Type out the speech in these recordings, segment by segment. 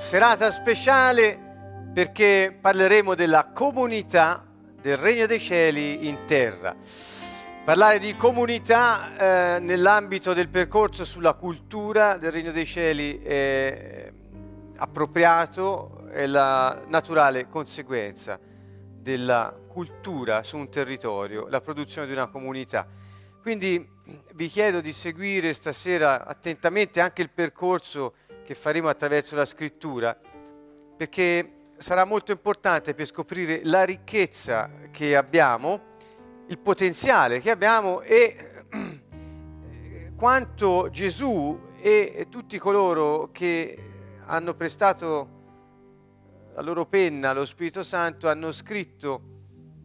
serata speciale perché parleremo della comunità del Regno dei Cieli in terra. Parlare di comunità eh, nell'ambito del percorso sulla cultura del Regno dei Cieli è appropriato, è la naturale conseguenza della cultura su un territorio, la produzione di una comunità. Quindi vi chiedo di seguire stasera attentamente anche il percorso che faremo attraverso la scrittura, perché sarà molto importante per scoprire la ricchezza che abbiamo, il potenziale che abbiamo e quanto Gesù e tutti coloro che hanno prestato la loro penna allo Spirito Santo hanno scritto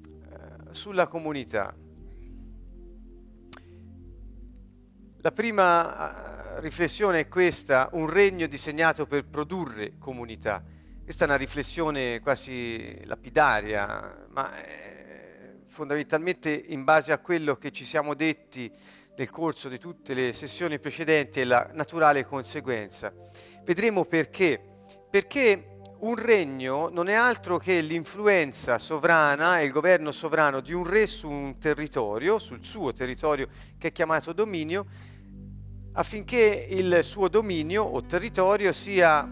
eh, sulla comunità. La prima riflessione è questa, un regno disegnato per produrre comunità. Questa è una riflessione quasi lapidaria, ma fondamentalmente in base a quello che ci siamo detti nel corso di tutte le sessioni precedenti è la naturale conseguenza. Vedremo perché. Perché un regno non è altro che l'influenza sovrana e il governo sovrano di un re su un territorio, sul suo territorio che è chiamato dominio, affinché il suo dominio o territorio sia,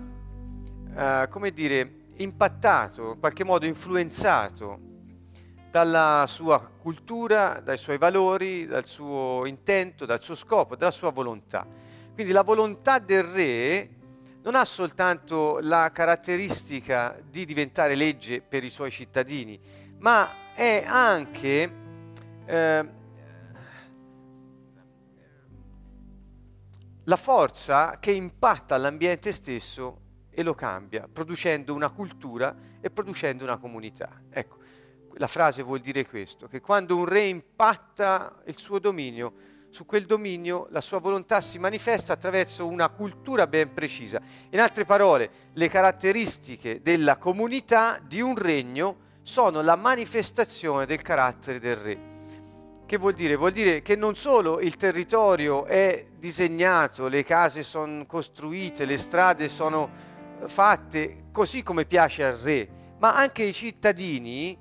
eh, come dire, impattato, in qualche modo influenzato dalla sua cultura, dai suoi valori, dal suo intento, dal suo scopo, dalla sua volontà. Quindi la volontà del re non ha soltanto la caratteristica di diventare legge per i suoi cittadini, ma è anche eh, la forza che impatta l'ambiente stesso e lo cambia, producendo una cultura e producendo una comunità. Ecco, la frase vuol dire questo, che quando un re impatta il suo dominio, su quel dominio la sua volontà si manifesta attraverso una cultura ben precisa. In altre parole, le caratteristiche della comunità di un regno sono la manifestazione del carattere del re. Che vuol dire? Vuol dire che non solo il territorio è disegnato, le case sono costruite, le strade sono fatte così come piace al re, ma anche i cittadini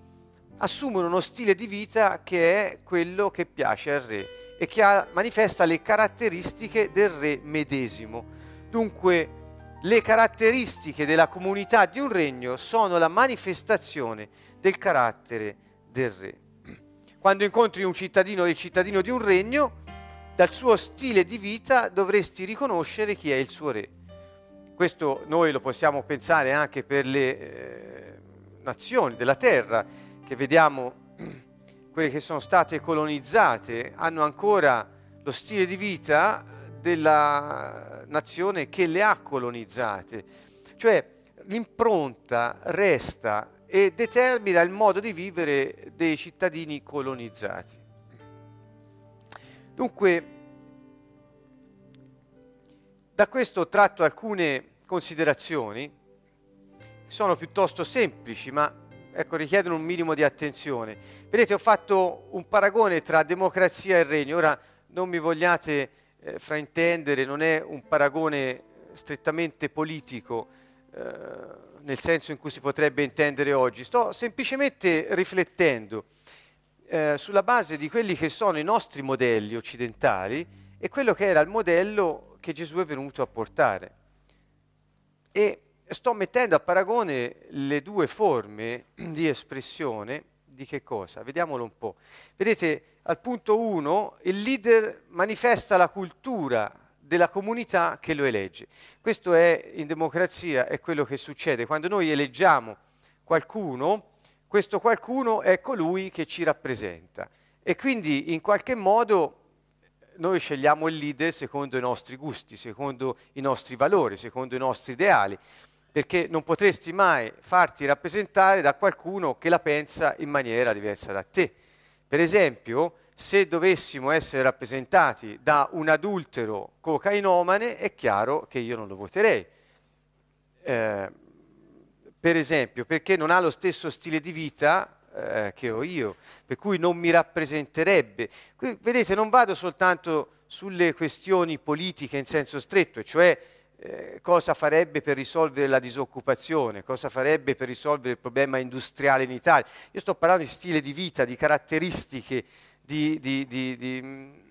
assumono uno stile di vita che è quello che piace al re e che ha, manifesta le caratteristiche del re medesimo. Dunque le caratteristiche della comunità di un regno sono la manifestazione del carattere del re. Quando incontri un cittadino il cittadino di un regno, dal suo stile di vita dovresti riconoscere chi è il suo re. Questo noi lo possiamo pensare anche per le eh, nazioni della terra, che vediamo quelle che sono state colonizzate, hanno ancora lo stile di vita della nazione che le ha colonizzate. Cioè l'impronta resta e determina il modo di vivere dei cittadini colonizzati. Dunque, da questo tratto alcune considerazioni, sono piuttosto semplici, ma ecco, richiedono un minimo di attenzione. Vedete, ho fatto un paragone tra democrazia e regno. Ora non mi vogliate eh, fraintendere, non è un paragone strettamente politico. Eh, nel senso in cui si potrebbe intendere oggi, sto semplicemente riflettendo eh, sulla base di quelli che sono i nostri modelli occidentali e quello che era il modello che Gesù è venuto a portare. E sto mettendo a paragone le due forme di espressione di che cosa? Vediamolo un po'. Vedete, al punto 1 il leader manifesta la cultura della comunità che lo elegge. Questo è in democrazia, è quello che succede. Quando noi eleggiamo qualcuno, questo qualcuno è colui che ci rappresenta. E quindi in qualche modo noi scegliamo il leader secondo i nostri gusti, secondo i nostri valori, secondo i nostri ideali, perché non potresti mai farti rappresentare da qualcuno che la pensa in maniera diversa da te. Per esempio, se dovessimo essere rappresentati da un adultero cocainomane, è chiaro che io non lo voterei. Eh, per esempio, perché non ha lo stesso stile di vita eh, che ho io, per cui non mi rappresenterebbe. Qui, vedete, non vado soltanto sulle questioni politiche in senso stretto, cioè eh, cosa farebbe per risolvere la disoccupazione, cosa farebbe per risolvere il problema industriale in Italia. Io sto parlando di stile di vita, di caratteristiche, di, di, di, di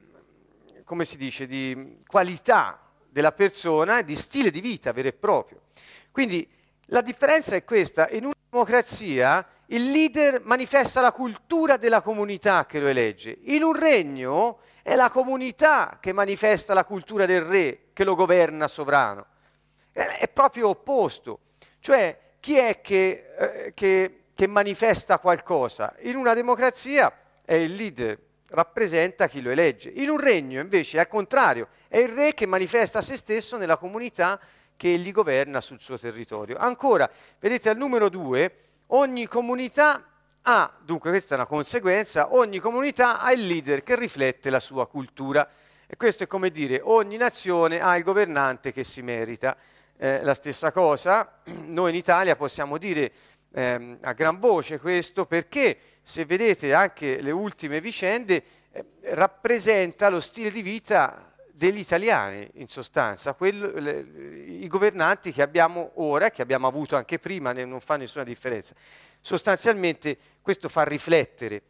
come si dice, di qualità della persona e di stile di vita vero e proprio. Quindi la differenza è questa, in una democrazia il leader manifesta la cultura della comunità che lo elegge, in un regno è la comunità che manifesta la cultura del re che lo governa sovrano. È proprio opposto, cioè chi è che, eh, che, che manifesta qualcosa? In una democrazia è il leader, rappresenta chi lo elegge. In un regno invece è al contrario, è il re che manifesta se stesso nella comunità che egli governa sul suo territorio. Ancora, vedete al numero due, ogni comunità ha, dunque questa è una conseguenza, ogni comunità ha il leader che riflette la sua cultura. E questo è come dire, ogni nazione ha il governante che si merita. Eh, la stessa cosa, noi in Italia possiamo dire ehm, a gran voce questo perché se vedete anche le ultime vicende eh, rappresenta lo stile di vita degli italiani in sostanza, quello, le, i governanti che abbiamo ora, che abbiamo avuto anche prima, non fa nessuna differenza. Sostanzialmente questo fa riflettere.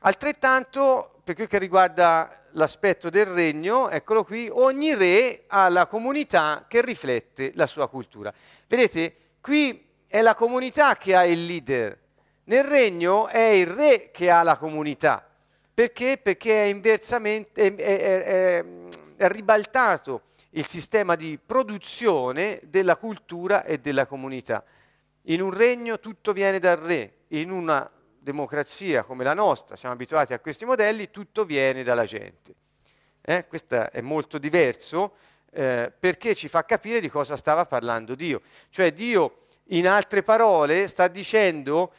Altrettanto, per quel che riguarda l'aspetto del regno, eccolo qui, ogni re ha la comunità che riflette la sua cultura. Vedete, qui è la comunità che ha il leader, nel regno è il re che ha la comunità. Perché? Perché è inversamente... È, è, è, ribaltato il sistema di produzione della cultura e della comunità. In un regno tutto viene dal re, in una democrazia come la nostra, siamo abituati a questi modelli, tutto viene dalla gente. Eh? Questo è molto diverso eh, perché ci fa capire di cosa stava parlando Dio. Cioè Dio, in altre parole, sta dicendo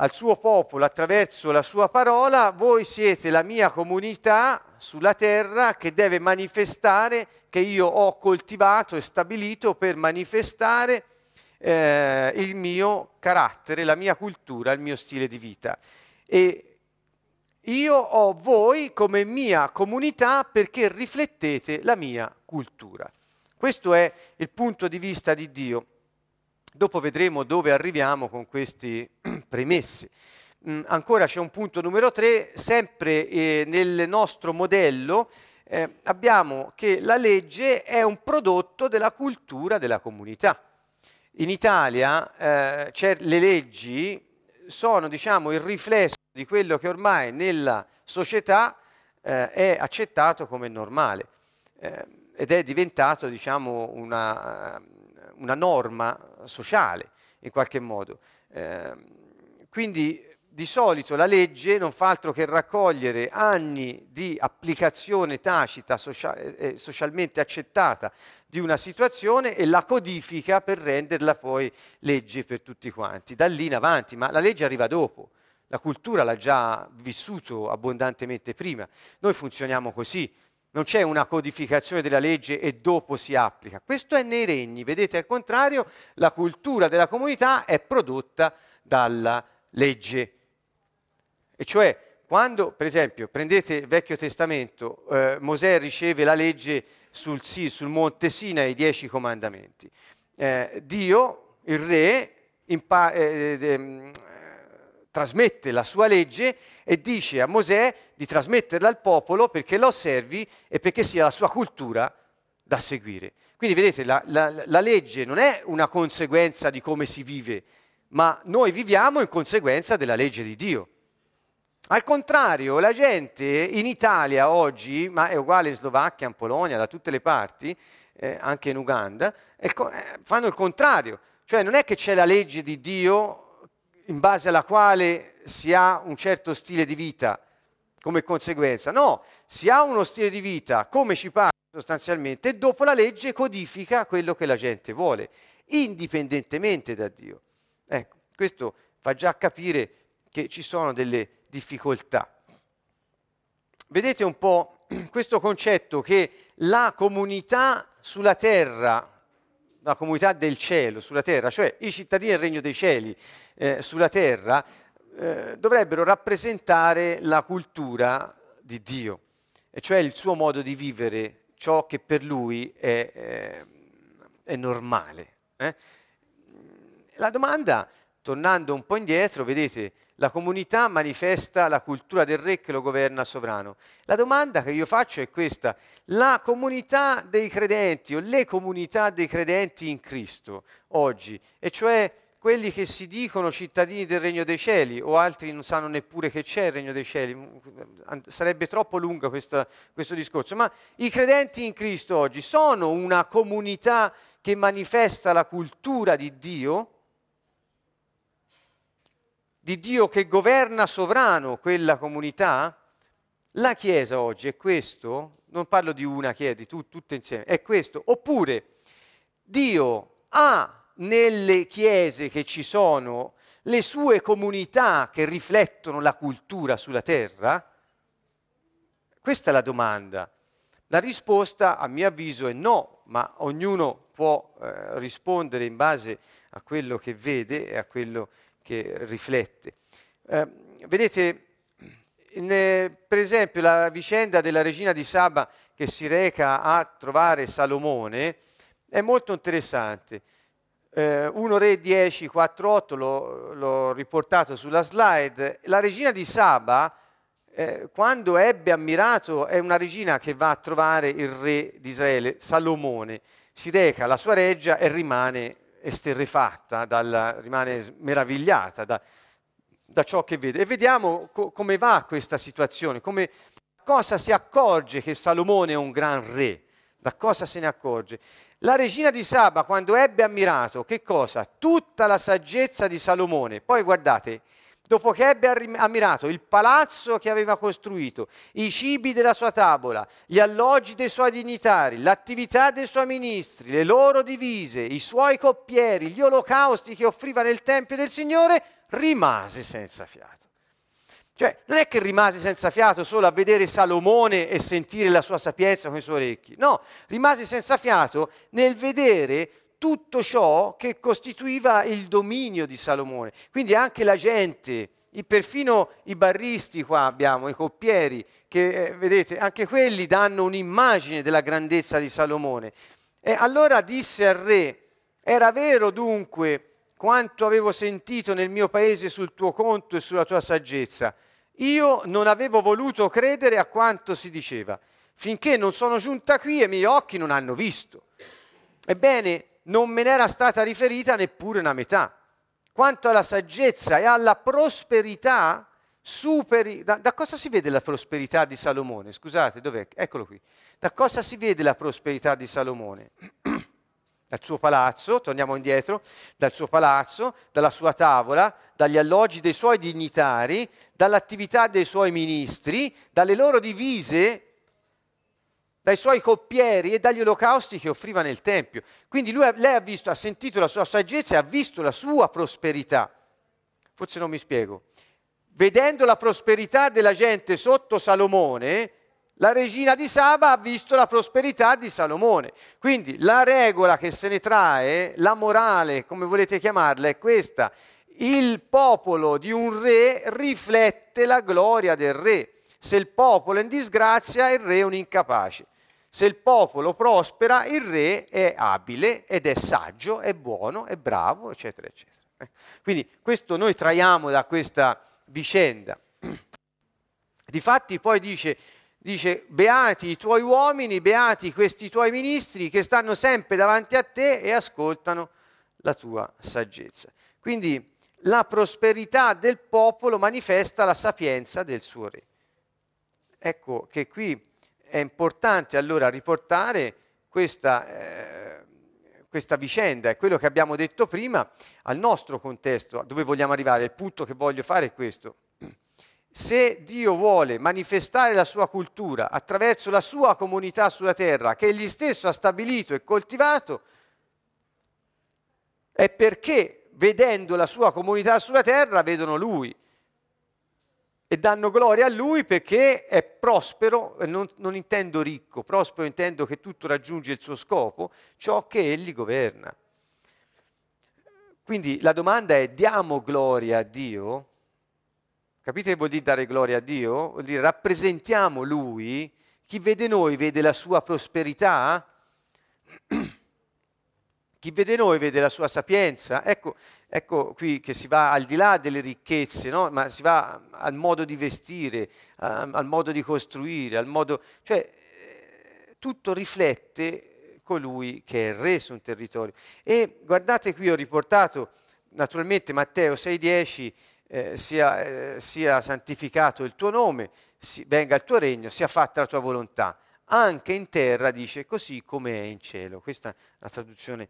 al suo popolo attraverso la sua parola, voi siete la mia comunità sulla terra che deve manifestare, che io ho coltivato e stabilito per manifestare eh, il mio carattere, la mia cultura, il mio stile di vita. E io ho voi come mia comunità perché riflettete la mia cultura. Questo è il punto di vista di Dio. Dopo vedremo dove arriviamo con questi premessi. Mm, ancora c'è un punto numero tre, sempre eh, nel nostro modello eh, abbiamo che la legge è un prodotto della cultura della comunità. In Italia eh, le leggi sono diciamo, il riflesso di quello che ormai nella società eh, è accettato come normale eh, ed è diventato diciamo, una una norma sociale in qualche modo. Eh, quindi di solito la legge non fa altro che raccogliere anni di applicazione tacita, social, eh, socialmente accettata di una situazione e la codifica per renderla poi legge per tutti quanti. Da lì in avanti, ma la legge arriva dopo. La cultura l'ha già vissuto abbondantemente prima. Noi funzioniamo così. Non c'è una codificazione della legge e dopo si applica. Questo è nei regni. Vedete, al contrario, la cultura della comunità è prodotta dalla legge. E cioè, quando, per esempio, prendete il Vecchio Testamento, eh, Mosè riceve la legge sul, sul monte Sina i dieci comandamenti. Eh, Dio, il re, impa- eh, eh, trasmette la sua legge e dice a Mosè di trasmetterla al popolo perché la osservi e perché sia la sua cultura da seguire. Quindi vedete, la, la, la legge non è una conseguenza di come si vive, ma noi viviamo in conseguenza della legge di Dio. Al contrario, la gente in Italia oggi, ma è uguale in Slovacchia, in Polonia, da tutte le parti, eh, anche in Uganda, eh, fanno il contrario. Cioè non è che c'è la legge di Dio in base alla quale si ha un certo stile di vita come conseguenza. No, si ha uno stile di vita come ci pare sostanzialmente e dopo la legge codifica quello che la gente vuole, indipendentemente da Dio. Ecco, questo fa già capire che ci sono delle difficoltà. Vedete un po' questo concetto che la comunità sulla terra la comunità del cielo sulla terra, cioè i cittadini del regno dei cieli eh, sulla terra, eh, dovrebbero rappresentare la cultura di Dio, e cioè il suo modo di vivere, ciò che per lui è, eh, è normale. Eh? La domanda, tornando un po' indietro, vedete, la comunità manifesta la cultura del re che lo governa sovrano. La domanda che io faccio è questa, la comunità dei credenti o le comunità dei credenti in Cristo oggi, e cioè quelli che si dicono cittadini del regno dei cieli o altri non sanno neppure che c'è il regno dei cieli, sarebbe troppo lungo questo, questo discorso, ma i credenti in Cristo oggi sono una comunità che manifesta la cultura di Dio, di Dio che governa sovrano quella comunità? La Chiesa oggi è questo? Non parlo di una Chiesa, di tu, tutte insieme, è questo. Oppure Dio ha nelle chiese che ci sono le sue comunità che riflettono la cultura sulla terra? Questa è la domanda. La risposta, a mio avviso, è no, ma ognuno può eh, rispondere in base a quello che vede e a quello che riflette. Eh, vedete, in, eh, per esempio, la vicenda della regina di Saba che si reca a trovare Salomone è molto interessante. Eh, 1 Re 10, 4, 8, l'ho, l'ho, riportato sulla slide, la regina di Saba, eh, quando ebbe ammirato, è una regina che va a trovare il re di Israele, Salomone, si reca alla sua reggia e rimane esterrefatta, dalla, rimane meravigliata da, da, ciò che vede. E vediamo co- come va questa situazione, come, cosa si accorge che Salomone è un gran re, da cosa se ne accorge. La regina di Saba, quando ebbe ammirato, che cosa? Tutta la saggezza di Salomone. Poi guardate, dopo che ebbe ammirato il palazzo che aveva costruito, i cibi della sua tavola, gli alloggi dei suoi dignitari, l'attività dei suoi ministri, le loro divise, i suoi coppieri, gli olocausti che offriva nel Tempio del Signore, rimase senza fiato. Cioè, non è che rimase senza fiato solo a vedere Salomone e sentire la sua sapienza con i suoi orecchi, no, rimase senza fiato nel vedere tutto ciò che costituiva il dominio di Salomone. Quindi anche la gente, perfino i barristi qua abbiamo, i coppieri, che eh, vedete, anche quelli danno un'immagine della grandezza di Salomone. E allora disse al re, era vero dunque quanto avevo sentito nel mio paese sul tuo conto e sulla tua saggezza io non avevo voluto credere a quanto si diceva, finché non sono giunta qui e i miei occhi non hanno visto. Ebbene, non me n'era stata riferita neppure una metà. Quanto alla saggezza e alla prosperità, superi... Da, da cosa si vede la prosperità di Salomone? Scusate, dov'è? Eccolo qui. Da cosa si vede la prosperità di Salomone? dal suo palazzo, torniamo indietro, dal suo palazzo, dalla sua tavola, dagli alloggi dei suoi dignitari, dall'attività dei suoi ministri, dalle loro divise, dai suoi coppieri e dagli olocausti che offriva nel Tempio. Quindi lui, lei ha visto, ha sentito la sua saggezza e ha visto la sua prosperità. Forse non mi spiego. Vedendo la prosperità della gente sotto Salomone, la regina di Saba ha visto la prosperità di Salomone. Quindi la regola che se ne trae, la morale, come volete chiamarla, è questa. Il popolo di un re riflette la gloria del re. Se il popolo è in disgrazia, il re è un incapace. Se il popolo prospera, il re è abile ed è saggio, è buono, è bravo, eccetera, eccetera. Eh, quindi questo noi traiamo da questa vicenda. Difatti poi dice dice beati i tuoi uomini, beati questi tuoi ministri che stanno sempre davanti a te e ascoltano la tua saggezza. Quindi la prosperità del popolo manifesta la sapienza del suo re. Ecco che qui è importante allora riportare questa, eh, questa vicenda e quello che abbiamo detto prima al nostro contesto, dove vogliamo arrivare. Il punto che voglio fare è questo se Dio vuole manifestare la sua cultura attraverso la sua comunità sulla terra, che egli stesso ha stabilito e coltivato, è perché vedendo la sua comunità sulla terra vedono lui e danno gloria a lui perché è prospero, non, non intendo ricco, prospero intendo che tutto raggiunge il suo scopo, ciò che egli governa. Quindi la domanda è diamo gloria a Dio? Capite che vuol dire dare gloria a Dio? Vuol dire rappresentiamo Lui, chi vede noi vede la sua prosperità. Chi vede noi vede la sua sapienza. Ecco, ecco qui che si va al di là delle ricchezze, no? ma si va al modo di vestire, al modo di costruire, al modo... cioè eh, tutto riflette colui che è re su un territorio. E guardate qui ho riportato naturalmente Matteo 6,10 eh, sia, eh, sia, santificato il tuo nome, si, venga il tuo regno, sia fatta la tua volontà. Anche in terra dice così come è in cielo. Questa è la traduzione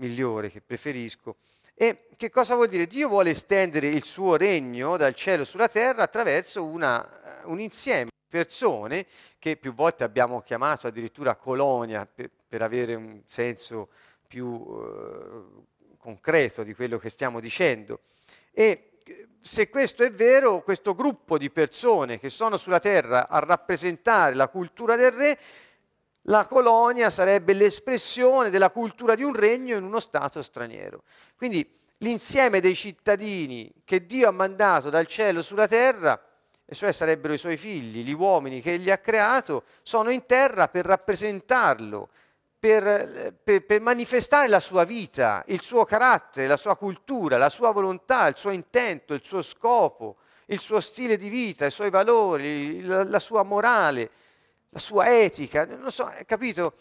migliore che preferisco. E che cosa vuol dire? Dio vuole estendere il suo regno dal cielo sulla terra attraverso una, un insieme di persone che più volte abbiamo chiamato addirittura colonia per, per avere un senso più eh, concreto di quello che stiamo dicendo. E se questo è vero, questo gruppo di persone che sono sulla terra a rappresentare la cultura del re la colonia sarebbe l'espressione della cultura di un regno in uno Stato straniero. Quindi l'insieme dei cittadini che Dio ha mandato dal cielo sulla terra, e cioè sarebbero i suoi figli, gli uomini che egli ha creato, sono in terra per rappresentarlo, per, per, per, manifestare la sua vita, il suo carattere, la sua cultura, la sua volontà, il suo intento, il suo scopo, il suo stile di vita, i suoi valori, la, la sua morale la sua etica, non so, capito?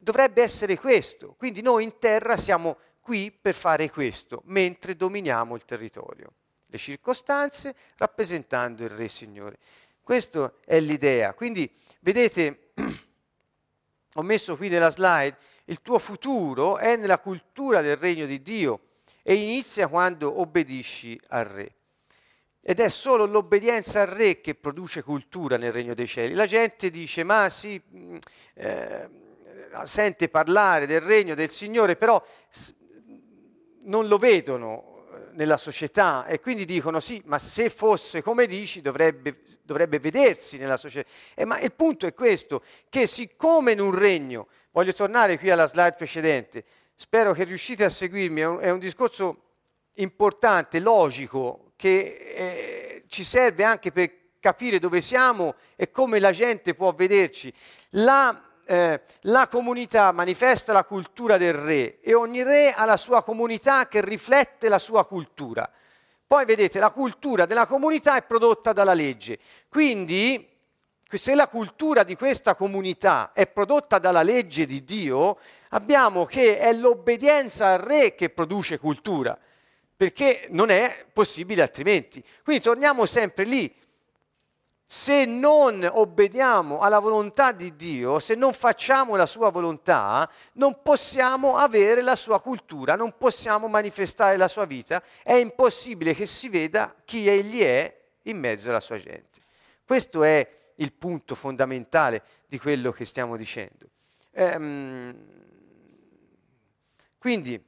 Dovrebbe essere questo. Quindi noi in terra siamo qui per fare questo, mentre dominiamo il territorio, le circostanze rappresentando il Re Signore. Questa è l'idea. Quindi, vedete, ho messo qui nella slide, il tuo futuro è nella cultura del regno di Dio e inizia quando obbedisci al Re. Ed è solo l'obbedienza al re che produce cultura nel regno dei cieli. La gente dice, ma sì, mm, eh, sente parlare del regno del Signore, però non lo vedono eh, nella società e quindi dicono sì, ma se fosse come dici dovrebbe, dovrebbe vedersi nella società. Eh, ma il punto è questo, che siccome in un regno, voglio tornare qui alla slide precedente, spero che riuscite a seguirmi, è un, è un discorso importante, logico, che eh, ci serve anche per capire dove siamo e come la gente può vederci. La, eh, la comunità manifesta la cultura del re e ogni re ha la sua comunità che riflette la sua cultura. Poi vedete, la cultura della comunità è prodotta dalla legge. Quindi, se la cultura di questa comunità è prodotta dalla legge di Dio, abbiamo che è l'obbedienza al re che produce cultura perché non è possibile altrimenti. Quindi torniamo sempre lì. Se non obbediamo alla volontà di Dio, se non facciamo la sua volontà, non possiamo avere la sua cultura, non possiamo manifestare la sua vita, è impossibile che si veda chi egli è in mezzo alla sua gente. Questo è il punto fondamentale di quello che stiamo dicendo. Ehm, quindi,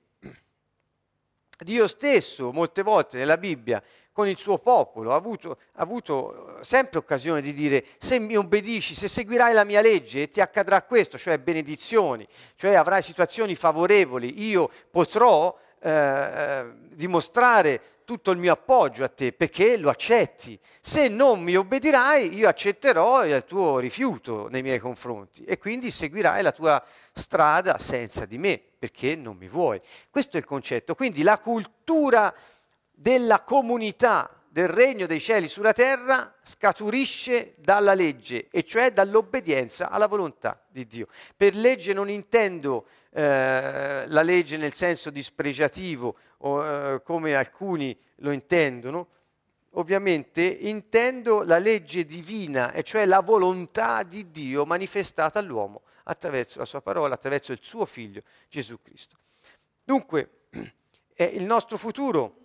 Dio stesso molte volte nella Bibbia con il suo popolo ha avuto, ha avuto, sempre occasione di dire se mi obbedisci, se seguirai la mia legge ti accadrà questo, cioè benedizioni, cioè avrai situazioni favorevoli, io potrò eh, eh dimostrare tutto il mio appoggio a te perché lo accetti. Se non mi obbedirai, io accetterò il tuo rifiuto nei miei confronti e quindi seguirai la tua strada senza di me perché non mi vuoi. Questo è il concetto. Quindi la cultura della comunità del regno dei cieli sulla terra scaturisce dalla legge, e cioè dall'obbedienza alla volontà di Dio. Per legge non intendo eh, la legge nel senso dispregiativo, o, eh, come alcuni lo intendono, ovviamente intendo la legge divina, e cioè la volontà di Dio manifestata all'uomo attraverso la sua parola, attraverso il suo figlio Gesù Cristo. Dunque, eh, il nostro futuro,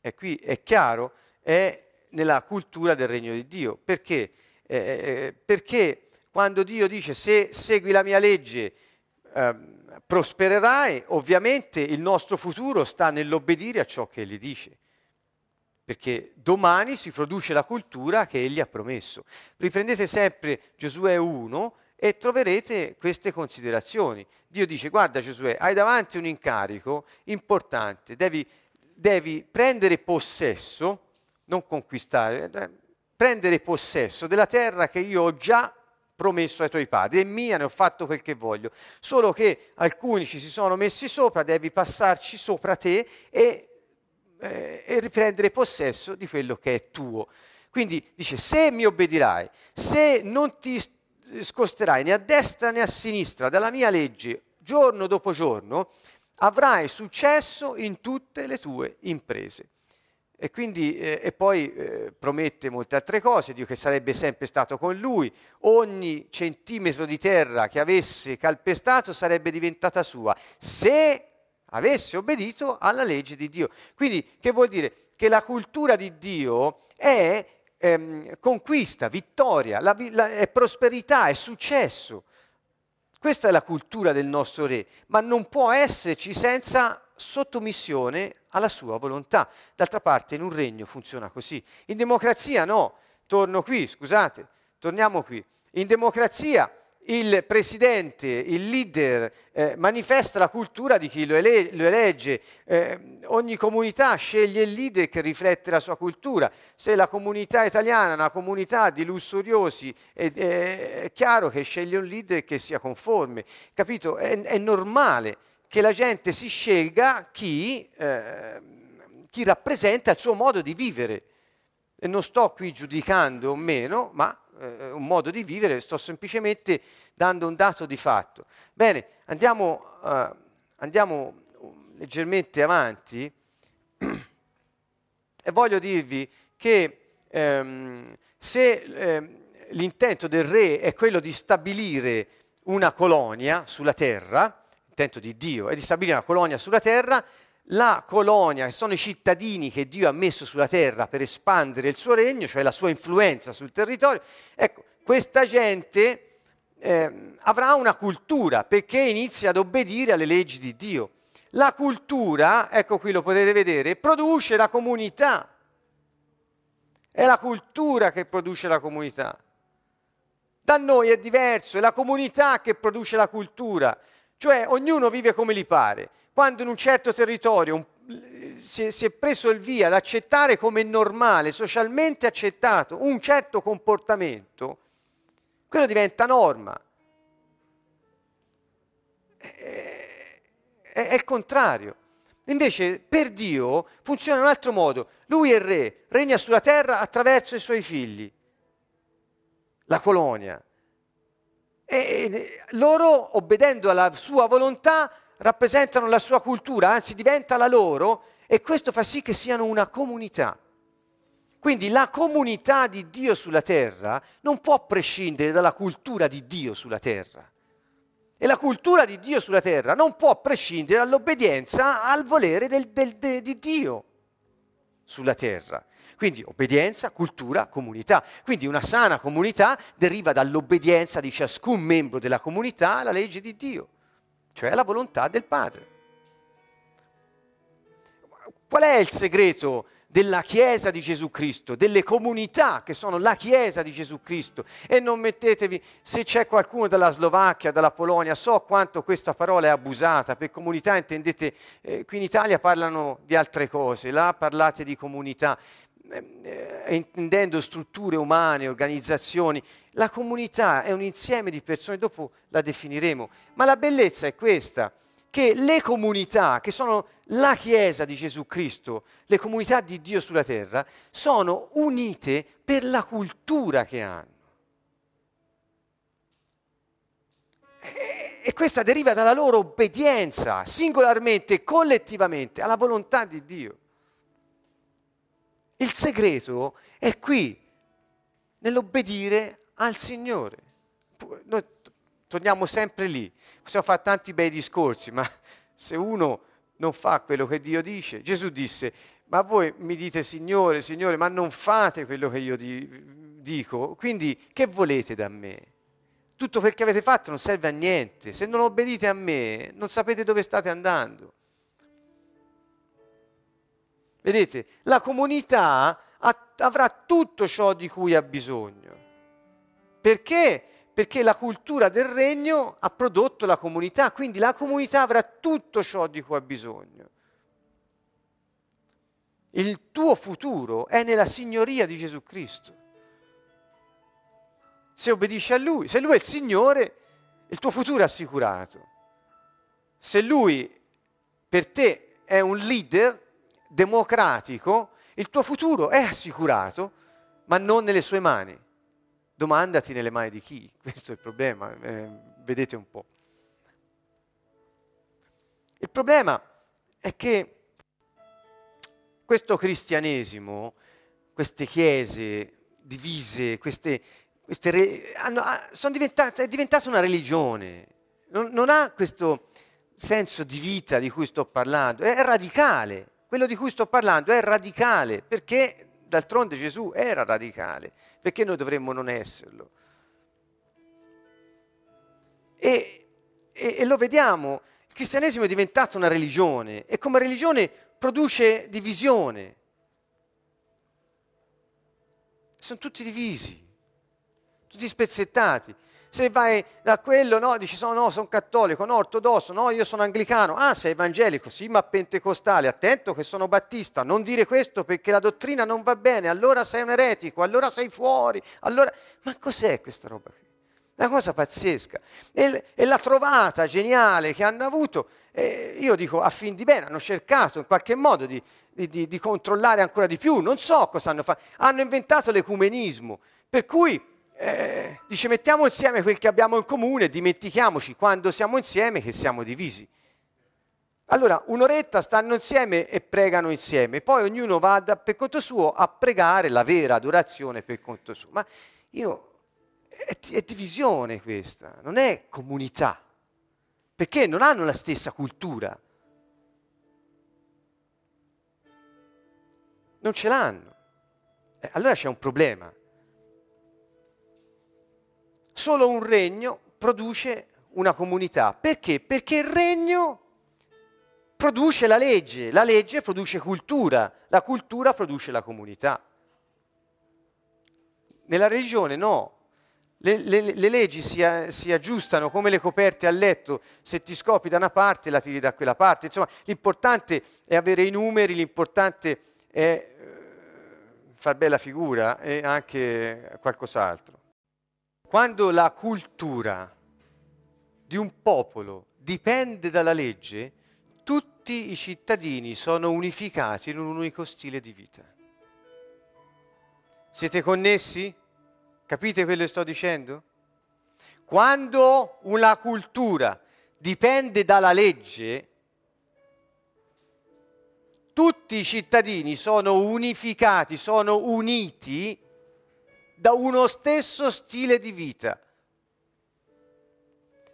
e qui è chiaro, è nella cultura del regno di Dio. Perché? Eh, eh perché quando Dio dice se segui la mia legge eh, prospererai, ovviamente il nostro futuro sta nell'obbedire a ciò che Egli dice. Perché domani si produce la cultura che Egli ha promesso. Riprendete sempre Giosuè 1 e troverete queste considerazioni. Dio dice, guarda Giosuè, hai davanti un incarico importante, devi, devi prendere possesso, non conquistare, eh, prendere possesso della terra che io ho già promesso ai tuoi padri, è mia, ne ho fatto quel che voglio, solo che alcuni ci si sono messi sopra, devi passarci sopra te e, eh, e riprendere possesso di quello che è tuo. Quindi dice, se mi obbedirai, se non ti scosterai né a destra né a sinistra dalla mia legge giorno dopo giorno, avrai successo in tutte le tue imprese. E, quindi, eh, e poi eh, promette molte altre cose, Dio che sarebbe sempre stato con lui, ogni centimetro di terra che avesse calpestato sarebbe diventata sua, se avesse obbedito alla legge di Dio. Quindi che vuol dire? Che la cultura di Dio è ehm, conquista, vittoria, la, la, è prosperità, è successo. Questa è la cultura del nostro re, ma non può esserci senza sottomissione alla sua volontà. D'altra parte in un regno funziona così. In democrazia no, torno qui, scusate, torniamo qui. In democrazia il presidente, il leader eh, manifesta la cultura di chi lo, ele- lo elegge, eh, ogni comunità sceglie il leader che riflette la sua cultura. Se la comunità italiana è una comunità di lussuriosi, è, è, chiaro che sceglie un leader che sia conforme, capito? È, è normale che la gente si scelga chi, eh, chi rappresenta il suo modo di vivere. E non sto qui giudicando o meno, ma eh, un modo di vivere, sto semplicemente dando un dato di fatto. Bene, andiamo, uh, andiamo leggermente avanti e voglio dirvi che ehm, se ehm, l'intento del re è quello di stabilire una colonia sulla terra, l'intento di Dio è di stabilire una colonia sulla terra, la colonia, che sono i cittadini che Dio ha messo sulla terra per espandere il suo regno, cioè la sua influenza sul territorio, ecco, questa gente eh, avrà una cultura perché inizia ad obbedire alle leggi di Dio. La cultura, ecco qui lo potete vedere, produce la comunità. È la cultura che produce la comunità. Da noi è diverso, è la comunità che produce la cultura. Cioè ognuno vive come gli pare. Quando in un certo territorio un, si, si è preso il via ad accettare come normale, socialmente accettato, un certo comportamento, quello diventa norma. È, è, è contrario. Invece per Dio funziona in un altro modo. Lui è re, regna sulla terra attraverso i suoi figli, la colonia. E loro, obbedendo alla sua volontà, rappresentano la sua cultura, anzi diventa la loro, e questo fa sì che siano una comunità. Quindi la comunità di Dio sulla terra non può prescindere dalla cultura di Dio sulla terra. E la cultura di Dio sulla terra non può prescindere dall'obbedienza al volere del, del, de, di Dio sulla terra. Quindi obbedienza, cultura, comunità. Quindi una sana comunità deriva dall'obbedienza di ciascun membro della comunità alla legge di Dio, cioè alla volontà del Padre. Qual è il segreto della Chiesa di Gesù Cristo, delle comunità che sono la Chiesa di Gesù Cristo. E non mettetevi, se c'è qualcuno dalla Slovacchia, dalla Polonia, so quanto questa parola è abusata, per comunità intendete, eh, qui in Italia parlano di altre cose, là parlate di comunità, eh, eh intendendo strutture umane, organizzazioni. La comunità è un insieme di persone, dopo la definiremo, ma la bellezza è questa che le comunità, che sono la Chiesa di Gesù Cristo, le comunità di Dio sulla terra, sono unite per la cultura che hanno. E questa deriva dalla loro obbedienza, singolarmente e collettivamente, alla volontà di Dio. Il segreto è qui, nell'obbedire al Signore. Noi torniamo sempre lì. Possiamo fare tanti bei discorsi, ma se uno non fa quello che Dio dice, Gesù disse, ma voi mi dite Signore, Signore, ma non fate quello che io di- dico, quindi che volete da me? Tutto quel che avete fatto non serve a niente, se non obbedite a me non sapete dove state andando. Vedete, la comunità avrà tutto ciò di cui ha bisogno. Perché? Perché la cultura del regno ha prodotto la comunità, quindi la comunità avrà tutto ciò di cui ha bisogno. Il tuo futuro è nella signoria di Gesù Cristo. se obbedisci a Lui. Se Lui è il Signore, il tuo futuro è assicurato. Se Lui per te è un leader democratico, il tuo futuro è assicurato, ma non nelle sue mani. Domandati nelle mani di chi, questo è il problema, eh, vedete un po'. Il problema è che questo cristianesimo, queste chiese divise, queste, queste re, hanno, diventate, è diventata una religione, non, non, ha questo senso di vita di cui sto parlando, è radicale, quello di cui sto parlando è radicale, perché d'altronde Gesù era radicale, perché noi dovremmo non esserlo. E, e, e lo vediamo cristianesimo è diventato una religione e come religione produce divisione. Sono tutti divisi, tutti spezzettati. Se vai da quello, no, dici no, no, sono cattolico, no, ortodosso, no, io sono anglicano. Ah, sei evangelico, sì, ma pentecostale, attento che sono battista, non dire questo perché la dottrina non va bene, allora sei un eretico, allora sei fuori, allora... Ma cos'è questa roba qui? Una cosa pazzesca. E, e la trovata geniale che hanno avuto, eh, io dico a fin di bene, hanno cercato in qualche modo di, di, di controllare ancora di più, non so cosa hanno fatto. Hanno inventato l'ecumenismo, per cui eh, dice mettiamo insieme quel che abbiamo in comune, dimentichiamoci quando siamo insieme che siamo divisi. Allora, un'oretta stanno insieme e pregano insieme, poi ognuno va per conto suo a pregare la vera adorazione per conto suo. Ma io è, è divisione questa, non è comunità, perché non hanno la stessa cultura. Non ce l'hanno. Eh, allora c'è un problema. Solo un regno produce una comunità. Perché? Perché il regno produce la legge, la legge produce cultura, la cultura produce la comunità. Nella religione no, le, le, le leggi si, si, aggiustano come le coperte a letto, se ti scopi da una parte la tiri da quella parte. Insomma, l'importante è avere i numeri, l'importante è eh, far bella figura e anche qualcos'altro. Quando la cultura di un popolo dipende dalla legge, tutti i cittadini sono unificati in un unico stile di vita. Siete connessi? Capite quello che sto dicendo? Quando una cultura dipende dalla legge, tutti i cittadini sono unificati, sono uniti da uno stesso stile di vita.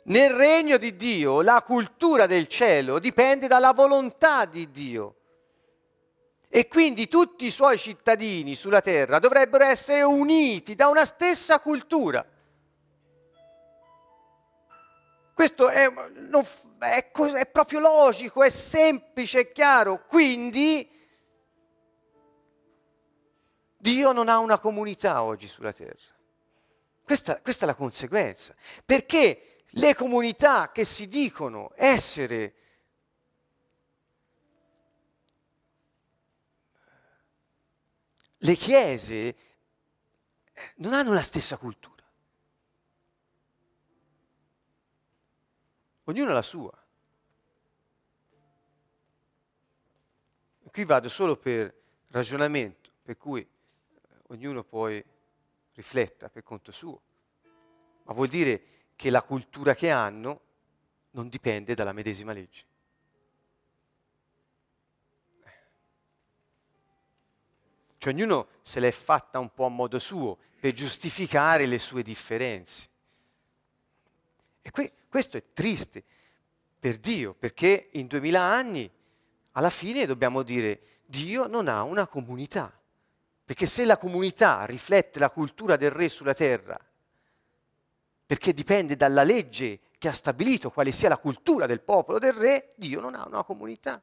Nel regno di Dio la cultura del cielo dipende dalla volontà di Dio. E quindi tutti i suoi cittadini sulla terra dovrebbero essere uniti da una stessa cultura. Questo è, non, è, è proprio logico, è semplice, è chiaro. Quindi Dio non ha una comunità oggi sulla terra. Questa, questa, è la conseguenza. Perché le comunità che si dicono essere le chiese eh, non hanno la stessa cultura. Ognuno ha la sua. Qui vado solo per ragionamento, per cui ognuno poi rifletta per conto suo. Ma vuol dire che la cultura che hanno non dipende dalla medesima legge. Cioè ognuno se l'è fatta un po' a modo suo per giustificare le sue differenze. E que- questo è triste per Dio, perché in duemila anni alla fine dobbiamo dire Dio non ha una comunità. Perché se la comunità riflette la cultura del re sulla terra, perché dipende dalla legge che ha stabilito quale sia la cultura del popolo del re, Dio non ha una comunità.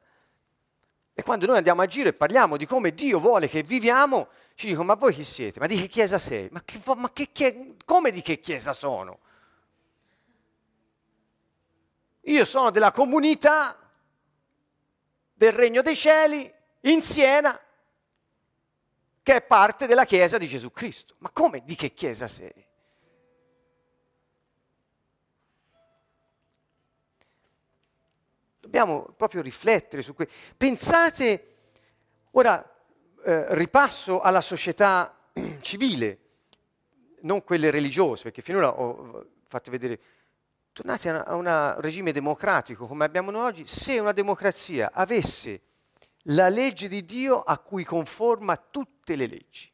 E quando noi andiamo a giro e parliamo di come Dio vuole che viviamo, ci dicono, ma voi chi siete? Ma di che chiesa sei? Ma, che, ma che, che, come di che chiesa sono? Io sono della comunità del Regno dei Cieli in Siena, che è parte della Chiesa di Gesù Cristo. Ma come di che Chiesa sei? Dobbiamo proprio riflettere su questo. Pensate, ora eh, ripasso alla società civile, non quelle religiose, perché finora ho fatto vedere tornate a un regime democratico come abbiamo noi oggi, se una democrazia avesse la legge di Dio a cui conforma tutto, tutte le leggi.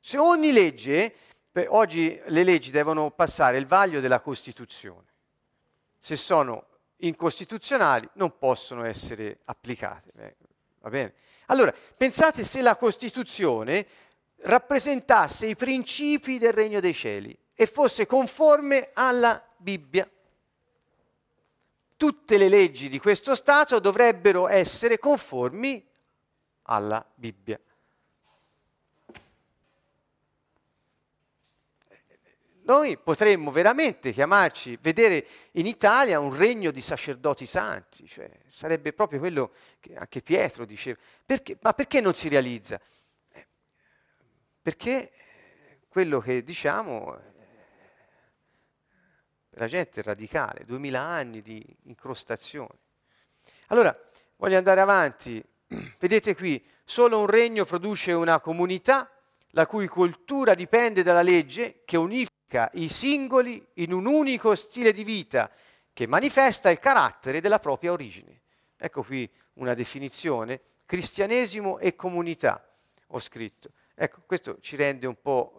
Se ogni legge, oggi le leggi devono passare il vaglio della Costituzione, se sono incostituzionali non possono essere applicate. Eh, va bene? Allora, pensate se la Costituzione rappresentasse i principi del regno dei cieli e fosse conforme alla Bibbia. Tutte le leggi di questo Stato dovrebbero essere conformi alla Bibbia. Noi potremmo veramente chiamarci, vedere in Italia un regno di sacerdoti santi, cioè sarebbe proprio quello che anche Pietro diceva. Perché? Ma perché non si realizza? Eh, perché quello che diciamo la gente è radicale, duemila anni di incrostazione. Allora, voglio andare avanti. Vedete qui, solo un regno produce una comunità la cui cultura dipende dalla legge che unifica i singoli in un unico stile di vita che manifesta il carattere della propria origine. Ecco qui una definizione, cristianesimo e comunità, ho scritto. Ecco, questo ci rende un po'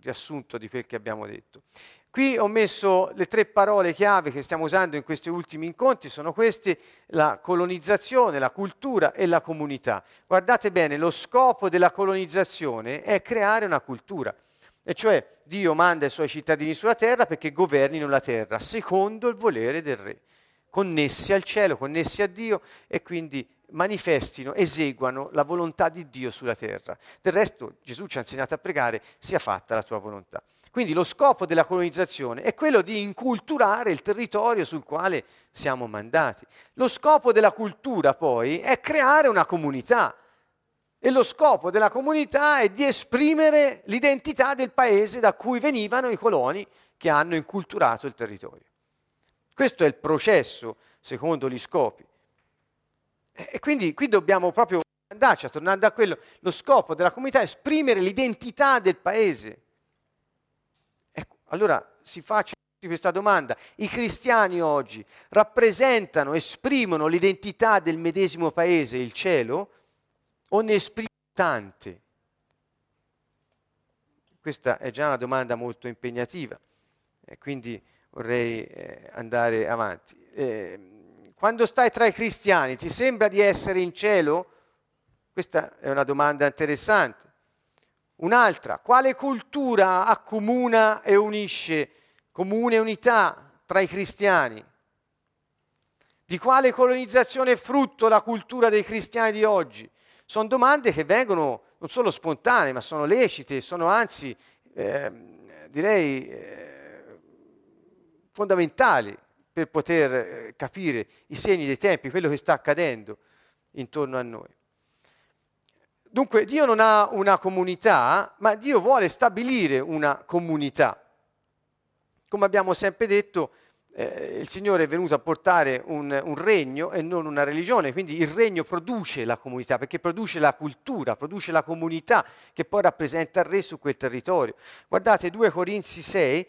riassunto di quel che abbiamo detto. Qui ho messo le tre parole chiave che stiamo usando in questi ultimi incontri, sono queste, la colonizzazione, la cultura e la comunità. Guardate bene, lo scopo della colonizzazione è creare una cultura. E cioè Dio manda i suoi cittadini sulla terra perché governino la terra, secondo il volere del re, connessi al cielo, connessi a Dio e quindi manifestino, eseguano la volontà di Dio sulla terra. Del resto Gesù ci ha insegnato a pregare, sia fatta la tua volontà. Quindi lo scopo della colonizzazione è quello di inculturare il territorio sul quale siamo mandati. Lo scopo della cultura poi è creare una comunità e lo scopo della comunità è di esprimere l'identità del paese da cui venivano i coloni che hanno inculturato il territorio. Questo è il processo secondo gli scopi. E quindi qui dobbiamo proprio andarci, tornando a quello, lo scopo della comunità è esprimere l'identità del paese. Allora si faccia questa domanda. I cristiani oggi rappresentano, esprimono l'identità del medesimo paese, il cielo? o ne esprime tante? Questa è già una domanda molto impegnativa e quindi vorrei eh, andare avanti. Eh, quando stai tra i cristiani ti sembra di essere in cielo? Questa è una domanda interessante. Un'altra, quale cultura accomuna e unisce comune unità tra i cristiani? Di quale colonizzazione è frutto la cultura dei cristiani di oggi? Sono domande che vengono non solo spontanee, ma sono lecite, sono anzi, eh, direi, eh, fondamentali per poter eh, capire i segni dei tempi, quello che sta accadendo intorno a noi. Dunque Dio non ha una comunità, ma Dio vuole stabilire una comunità. Come abbiamo sempre detto, eh, il Signore è venuto a portare un, un, regno e non una religione, quindi il regno produce la comunità, perché produce la cultura, produce la comunità che poi rappresenta il re su quel territorio. Guardate 2 Corinzi 6,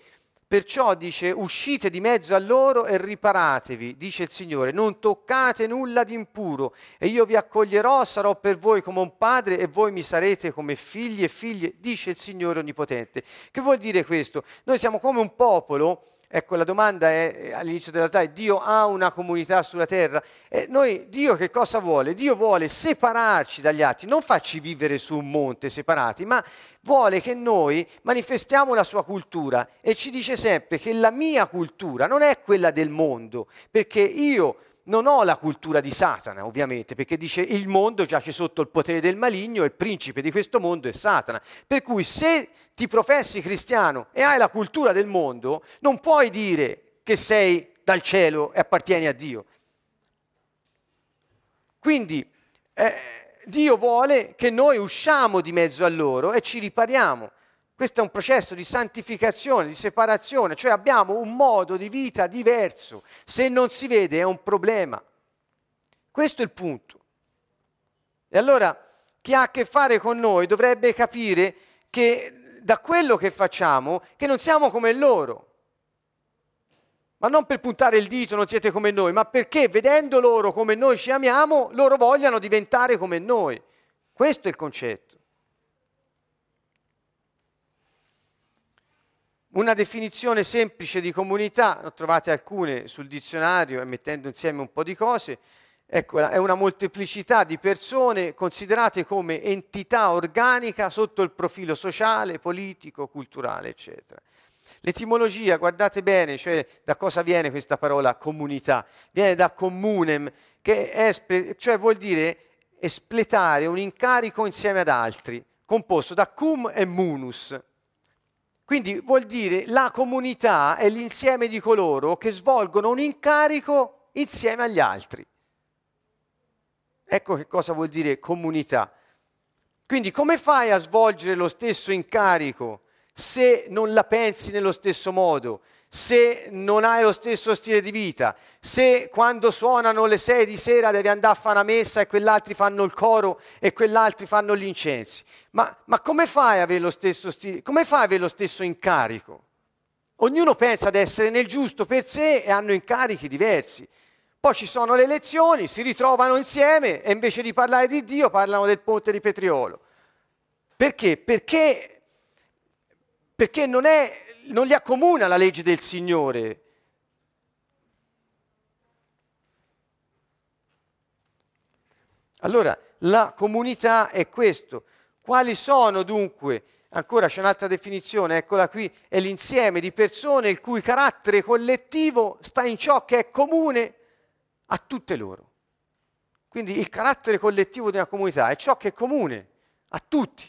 perciò dice uscite di mezzo a loro e riparatevi, dice il Signore, non toccate nulla di impuro e io vi accoglierò, sarò per voi come un padre e voi mi sarete come figli e figlie, dice il Signore Onnipotente. Che vuol dire questo? Noi siamo come un popolo Ecco, la domanda è all'inizio della slide, Dio ha una comunità sulla terra? E noi, Dio che cosa vuole? Dio vuole separarci dagli altri, non farci vivere su un monte separati, ma vuole che noi manifestiamo la sua cultura e ci dice sempre che la mia cultura non è quella del mondo, perché io non ho la cultura di Satana, ovviamente, perché dice il mondo giace sotto il potere del maligno e il principe di questo mondo è Satana. Per cui se ti professi cristiano e hai la cultura del mondo, non puoi dire che sei dal cielo e appartieni a Dio. Quindi eh, Dio vuole che noi usciamo di mezzo a loro e ci ripariamo. Questo è un processo di santificazione, di separazione, cioè abbiamo un modo di vita diverso. Se non si vede è un problema. Questo è il punto. E allora chi ha a che fare con noi dovrebbe capire che da quello che facciamo, che non siamo come loro. Ma non per puntare il dito, non siete come noi, ma perché vedendo loro come noi ci amiamo, loro vogliano diventare come noi. Questo è il concetto. Una definizione semplice di comunità, ne trovate alcune sul dizionario e mettendo insieme un po' di cose, ecco, è una molteplicità di persone considerate come entità organica sotto il profilo sociale, politico, culturale, eccetera. L'etimologia, guardate bene, cioè da cosa viene questa parola comunità? Viene da comunem, che è, cioè vuol dire espletare un incarico insieme ad altri, composto da cum e munus, quindi vuol dire la comunità è l'insieme di coloro che svolgono un incarico insieme agli altri. Ecco che cosa vuol dire comunità. Quindi come fai a svolgere lo stesso incarico se non la pensi nello stesso modo, se non hai lo stesso stile di vita, se quando suonano le sei di sera devi andare a fare una messa e quell'altri fanno il coro e quell'altri fanno gli incensi. Ma, ma come fai ad avere lo stesso stile? Come fai ad avere lo stesso incarico? Ognuno pensa di essere nel giusto per sé e hanno incarichi diversi. Poi ci sono le elezioni, si ritrovano insieme e invece di parlare di Dio parlano del ponte di Petriolo. Perché? Perché, perché non è non li accomuna la legge del Signore. Allora, la comunità è questo. Quali sono dunque, ancora c'è un'altra definizione, eccola qui, è l'insieme di persone il cui carattere collettivo sta in ciò che è comune a tutte loro. Quindi il carattere collettivo di una comunità è ciò che è comune a tutti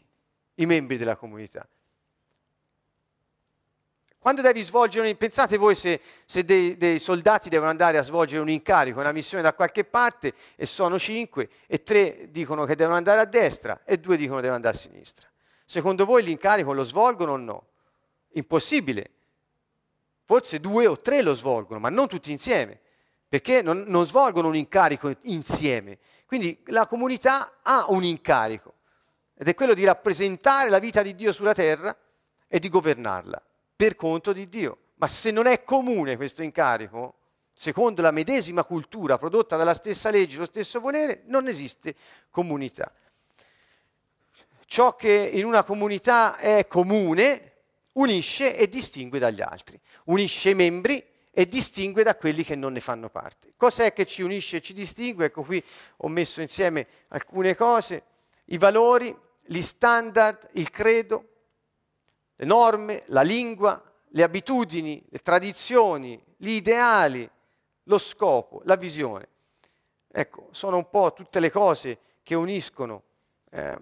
i membri della comunità. Quando devi svolgere, pensate voi se, se dei, dei, soldati devono andare a svolgere un incarico, una missione da qualche parte e sono cinque e tre dicono che devono andare a destra e due dicono che devono andare a sinistra. Secondo voi l'incarico lo svolgono o no? Impossibile. Forse due o tre lo svolgono, ma non tutti insieme, perché non, non svolgono un incarico insieme. Quindi la comunità ha un incarico ed è quello di rappresentare la vita di Dio sulla terra e di governarla per conto di Dio. Ma se non è comune questo incarico, secondo la medesima cultura prodotta dalla stessa legge, lo stesso volere, non esiste comunità. Ciò che in una comunità è comune unisce e distingue dagli altri, unisce i membri e distingue da quelli che non ne fanno parte. Cos'è che ci unisce e ci distingue? Ecco qui ho messo insieme alcune cose, i valori, gli standard, il credo, le norme, la lingua, le abitudini, le tradizioni, gli ideali, lo scopo, la visione. Ecco, sono un po' tutte le cose che uniscono. Eh,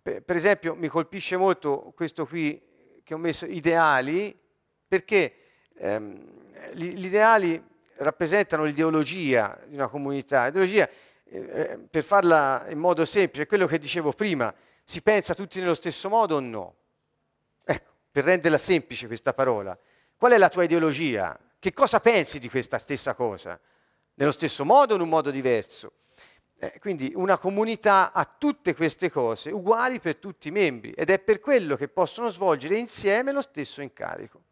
per, esempio mi colpisce molto questo qui che ho messo, ideali, perché ehm, gli, ideali rappresentano l'ideologia di una comunità. L'ideologia, eh, per farla in modo semplice, è quello che dicevo prima, si pensa tutti nello stesso modo o no? Per renderla semplice questa parola, qual è la tua ideologia? Che cosa pensi di questa stessa cosa? Nello stesso modo o in un modo diverso? Eh, quindi una comunità ha tutte queste cose uguali per tutti i membri ed è per quello che possono svolgere insieme lo stesso incarico.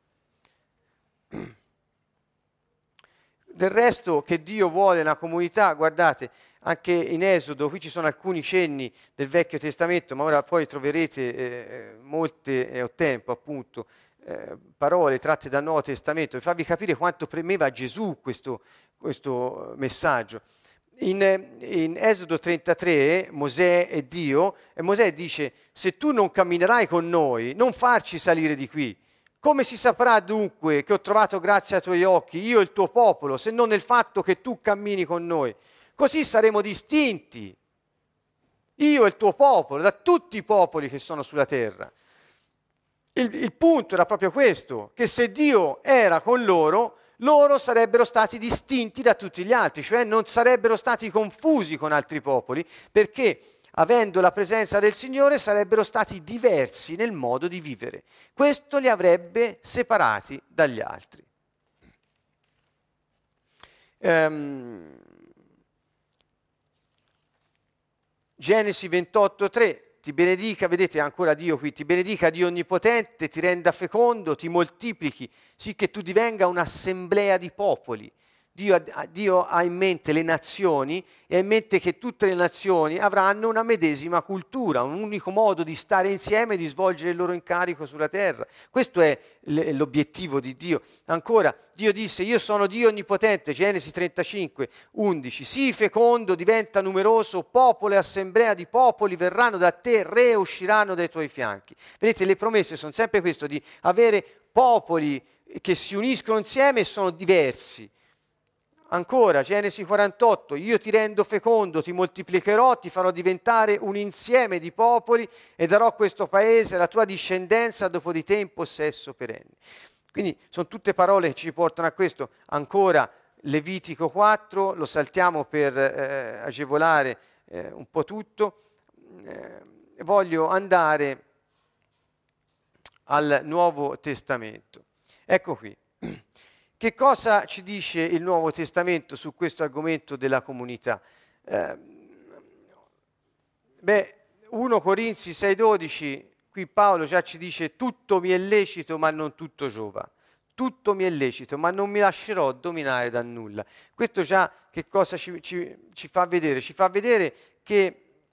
Del resto che Dio vuole una comunità, guardate, anche in Esodo, qui ci sono alcuni cenni del Vecchio Testamento, ma ora poi troverete eh, eh molte, eh, ho tempo appunto, eh, parole tratte dal Nuovo Testamento, per farvi capire quanto premeva Gesù questo, questo messaggio. In, in, Esodo 33 Mosè e Dio, e Mosè dice, se tu non camminerai con noi, non farci salire di qui. Come si saprà dunque che ho trovato grazia ai tuoi occhi, io e il tuo popolo, se non nel fatto che tu cammini con noi? Così saremo distinti, io e il tuo popolo, da tutti i popoli che sono sulla terra. Il, il, punto era proprio questo, che se Dio era con loro, loro sarebbero stati distinti da tutti gli altri, cioè non sarebbero stati confusi con altri popoli, perché avendo la presenza del Signore, sarebbero stati diversi nel modo di vivere. Questo li avrebbe separati dagli altri. Um, Genesi 28, 3 ti benedica, vedete ancora Dio qui, ti benedica Dio Onnipotente, ti renda fecondo, ti moltiplichi, sì che tu divenga un'assemblea di popoli. Dio, Dio, ha in mente le nazioni e ha in mente che tutte le nazioni avranno una medesima cultura, un unico modo di stare insieme e di svolgere il loro incarico sulla terra. Questo è l'obiettivo di Dio. Ancora, Dio disse, io sono Dio onnipotente, Genesi 35, 11, sii fecondo, diventa numeroso, popolo e assemblea di popoli verranno da te, re usciranno dai tuoi fianchi. Vedete, le promesse sono sempre questo, di avere popoli che si uniscono insieme e sono diversi Ancora, Genesi 48, io ti rendo fecondo, ti moltiplicherò, ti farò diventare un insieme di popoli e darò questo paese alla tua discendenza dopo di te in possesso perenne. Quindi sono tutte parole che ci portano a questo. Ancora, Levitico 4, lo saltiamo per eh, agevolare eh, un po' tutto. Eh, voglio andare al Nuovo Testamento. Ecco qui. Che cosa ci dice il Nuovo Testamento su questo argomento della comunità? Eh, beh, 1 Corinzi 6,12, qui Paolo già ci dice tutto mi è lecito ma non tutto giova. Tutto mi è lecito, ma non mi lascerò dominare da nulla. Questo già che cosa ci, ci, ci fa vedere? Ci fa vedere che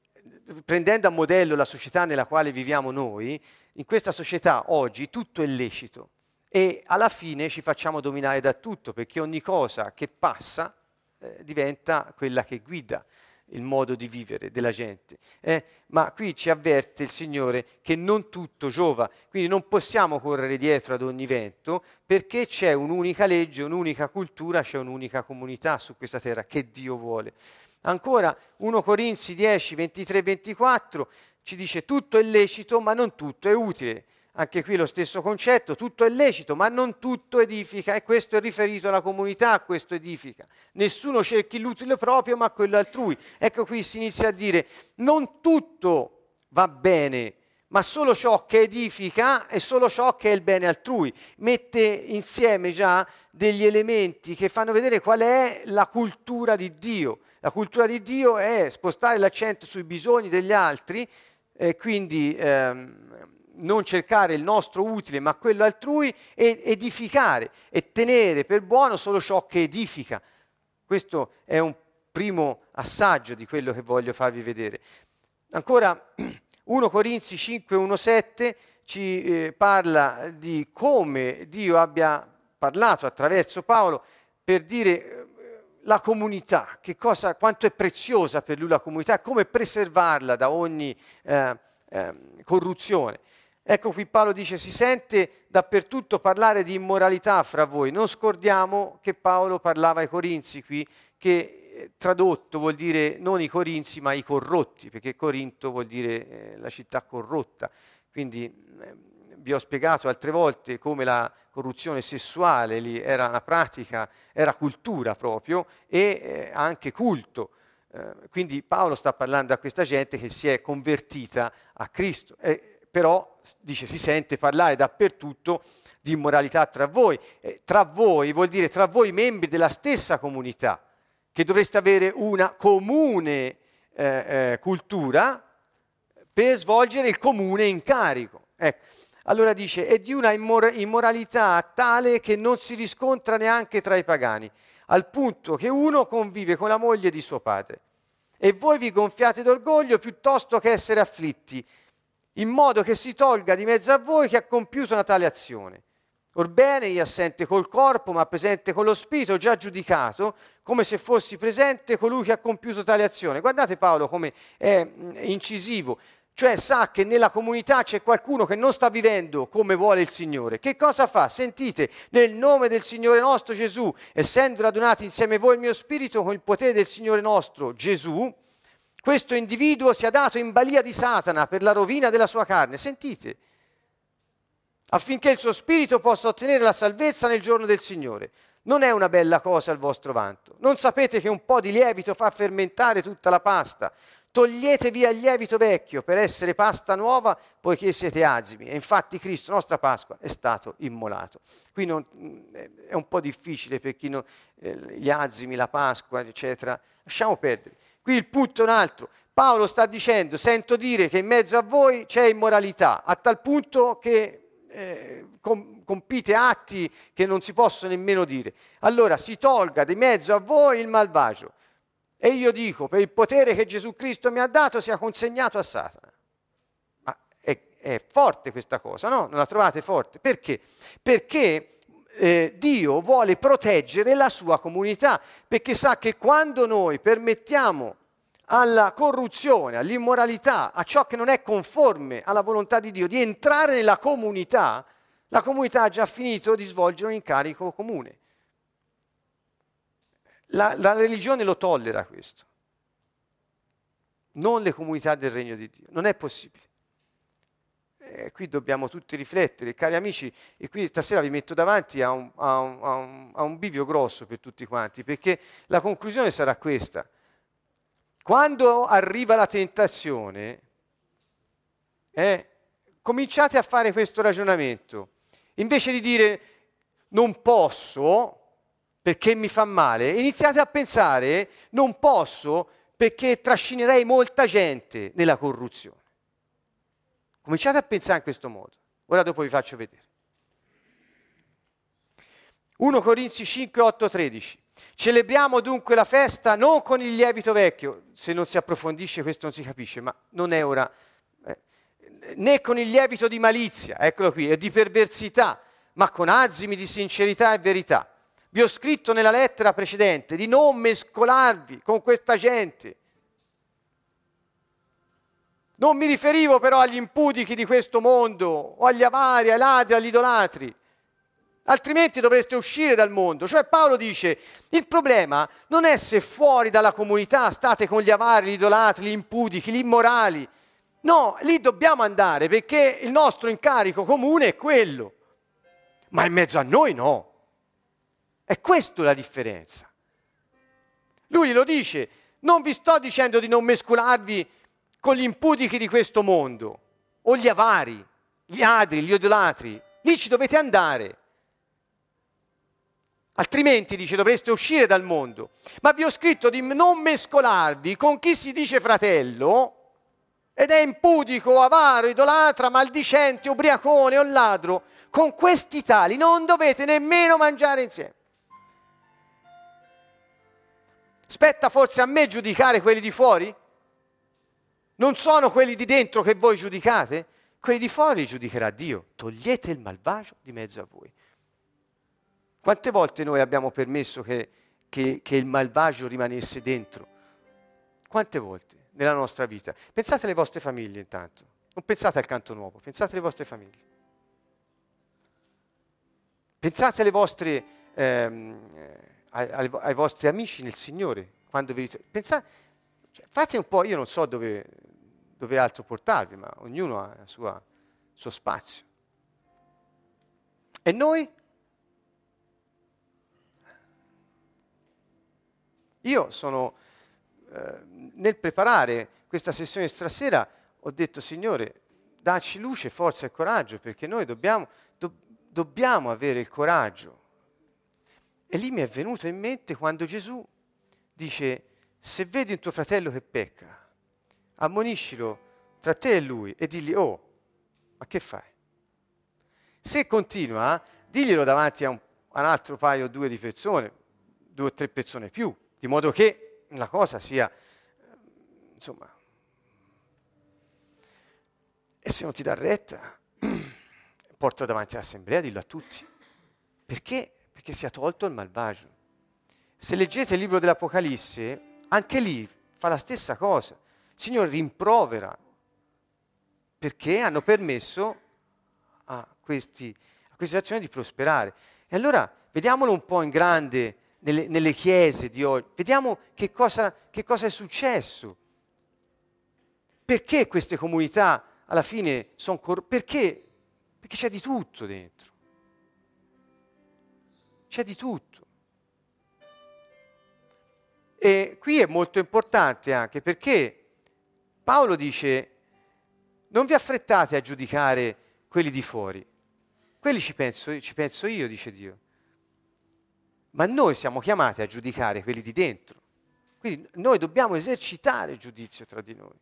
prendendo a modello la società nella quale viviamo noi, in questa società oggi tutto è lecito e alla fine ci facciamo dominare da tutto perché ogni cosa che passa eh, diventa quella che guida il modo di vivere della gente. Eh? Ma qui ci avverte il Signore che non tutto giova, quindi non possiamo correre dietro ad ogni vento perché c'è un'unica legge, un'unica cultura, c'è un'unica comunità su questa terra che Dio vuole. Ancora 1 Corinzi 10, 23, 24 ci dice tutto è lecito ma non tutto è utile. Anche qui lo stesso concetto, tutto è lecito, ma non tutto edifica e questo è riferito alla comunità, questo edifica. Nessuno cerchi l'utile proprio, ma quello altrui. Ecco qui si inizia a dire, non tutto va bene, ma solo ciò che edifica e solo ciò che è il bene altrui. Mette insieme già degli elementi che fanno vedere qual è la cultura di Dio. La cultura di Dio è spostare l'accento sui bisogni degli altri, e quindi ehm, non cercare il nostro utile ma quello altrui e edificare e tenere per buono solo ciò che edifica. Questo è un primo assaggio di quello che voglio farvi vedere. Ancora 1 Corinzi 5, 1, 7 ci eh, parla di come Dio abbia parlato attraverso Paolo per dire eh, la comunità, cosa, quanto è preziosa per lui la comunità, come preservarla da ogni eh, eh, corruzione. Ecco qui Paolo dice si sente dappertutto parlare di immoralità fra voi. Non scordiamo che Paolo parlava ai Corinzi qui, che eh, tradotto vuol dire non i Corinzi ma i corrotti, perché Corinto vuol dire eh, la città corrotta. Quindi eh, vi ho spiegato altre volte come la corruzione sessuale lì era una pratica, era cultura proprio e eh, anche culto. Eh, quindi Paolo sta parlando a questa gente che si è convertita a Cristo. E, però dice si sente parlare dappertutto di immoralità tra voi. Eh, tra voi vuol dire tra voi membri della stessa comunità, che dovreste avere una comune eh, eh, cultura per svolgere il comune incarico. Ecco. Allora dice, è di una immor- immoralità tale che non si riscontra neanche tra i pagani, al punto che uno convive con la moglie di suo padre. E voi vi gonfiate d'orgoglio piuttosto che essere afflitti in modo che si tolga di mezzo a voi che ha compiuto una tale azione. Orbene, io assente col corpo, ma presente con lo spirito, già giudicato, come se fossi presente colui che ha compiuto tale azione. Guardate Paolo come è mm, incisivo, cioè sa che nella comunità c'è qualcuno che non sta vivendo come vuole il Signore. Che cosa fa? Sentite, nel nome del Signore nostro Gesù, essendo radunati insieme voi il mio spirito con il potere del Signore nostro Gesù, questo individuo sia dato in balia di Satana per la rovina della sua carne. Sentite, affinché il suo spirito possa ottenere la salvezza nel giorno del Signore. Non è una bella cosa il vostro vanto. Non sapete che un po' di lievito fa fermentare tutta la pasta. Togliete via il lievito vecchio per essere pasta nuova, poiché siete azimi. E infatti Cristo, nostra Pasqua, è stato immolato. Qui non, è un po' difficile per chi non, eh, gli azimi, la Pasqua, eccetera. Lasciamo perdere. Qui il punto è un altro. Paolo sta dicendo, sento dire che in mezzo a voi c'è immoralità, a tal punto che eh, com- compite atti che non si possono nemmeno dire. Allora si tolga di mezzo a voi il malvagio e io dico, per il potere che Gesù Cristo mi ha dato, sia consegnato a Satana. Ma è, è forte questa cosa, no? Non la trovate forte? Perché? Perché eh, Dio vuole proteggere la sua comunità, perché sa che quando noi permettiamo alla corruzione, all'immoralità, a ciò che non è conforme alla volontà di Dio, di entrare nella comunità, la comunità ha già finito di svolgere un incarico comune. La, la religione lo tollera questo, non le comunità del regno di Dio, non è possibile. Eh, qui dobbiamo tutti riflettere, cari amici, e qui stasera vi metto davanti a un, a, un, a, un, a un, bivio grosso per tutti quanti, perché la conclusione sarà questa. Quando arriva la tentazione, eh, cominciate a fare questo ragionamento. Invece di dire non posso, perché mi fa male, iniziate a pensare non posso perché trascinerei molta gente nella corruzione. Cominciate a pensare in questo modo. Ora dopo vi faccio vedere. 1 Corinzi 5, 8, 13. Celebriamo dunque la festa non con il lievito vecchio, se non si approfondisce questo non si capisce, ma non è ora, eh, né con il lievito di malizia, eccolo qui, e di perversità, ma con azimi di sincerità e verità vi ho scritto nella lettera precedente di non mescolarvi con questa gente. Non mi riferivo però agli impudichi di questo mondo, o agli avari, ai ladri, agli idolatri. Altrimenti dovreste uscire dal mondo. Cioè Paolo dice, il problema non è se fuori dalla comunità state con gli avari, gli idolatri, gli impudichi, gli immorali. No, lì dobbiamo andare perché il nostro incarico comune è quello. Ma in mezzo a noi no. È questa la differenza. Lui lo dice, non vi sto dicendo di non mescolarvi con gli imputichi di questo mondo, o gli avari, gli adri, gli idolatri. Lì ci dovete andare. Altrimenti, dice, dovreste uscire dal mondo. Ma vi ho scritto di non mescolarvi con chi si dice fratello ed è impudico, avaro, idolatra, maldicente, ubriacone o ladro. Con questi tali non dovete nemmeno mangiare insieme. Spetta forse a me giudicare quelli di fuori? Non sono quelli di dentro che voi giudicate? Quelli di fuori giudicherà Dio. Togliete il malvagio di mezzo a voi. Quante volte noi abbiamo permesso che, che, che il malvagio rimanesse dentro? Quante volte nella nostra vita? Pensate alle vostre famiglie intanto. Non pensate al canto nuovo, pensate alle vostre famiglie. Pensate alle vostre... Ehm, ai, ai, vostri amici nel Signore, quando vi pensate, cioè, fate un po', io non so dove, dove altro portarvi, ma ognuno ha il suo, spazio. E noi? Io sono, eh, nel preparare questa sessione stasera, ho detto, Signore, dacci luce, forza e coraggio, perché noi dobbiamo, do, dobbiamo avere il coraggio e lì mi è venuto in mente quando Gesù dice, se vedi un tuo fratello che pecca, ammoniscilo tra te e lui e digli, oh, ma che fai? Se continua, diglielo davanti a un, a un altro paio o due di persone, due o tre persone più, di modo che la cosa sia, insomma, e se non ti dà retta, portalo davanti all'assemblea, dillo a tutti. Perché perché sia tolto il malvagio. Se leggete il libro dell'Apocalisse, anche lì fa la stessa cosa. Signore rimprovera perché hanno permesso a, questi, a queste azioni di prosperare. E allora vediamolo un po' in grande nelle, nelle chiese di oggi, vediamo che cosa, che cosa è successo. Perché queste comunità alla fine sono corrotte? Perché? Perché c'è di tutto dentro c'è di tutto. E qui è molto importante anche perché Paolo dice, non vi affrettate a giudicare quelli di fuori, quelli ci penso, ci penso io, dice Dio, ma noi siamo chiamati a giudicare quelli di dentro. Quindi noi dobbiamo esercitare il giudizio tra di noi.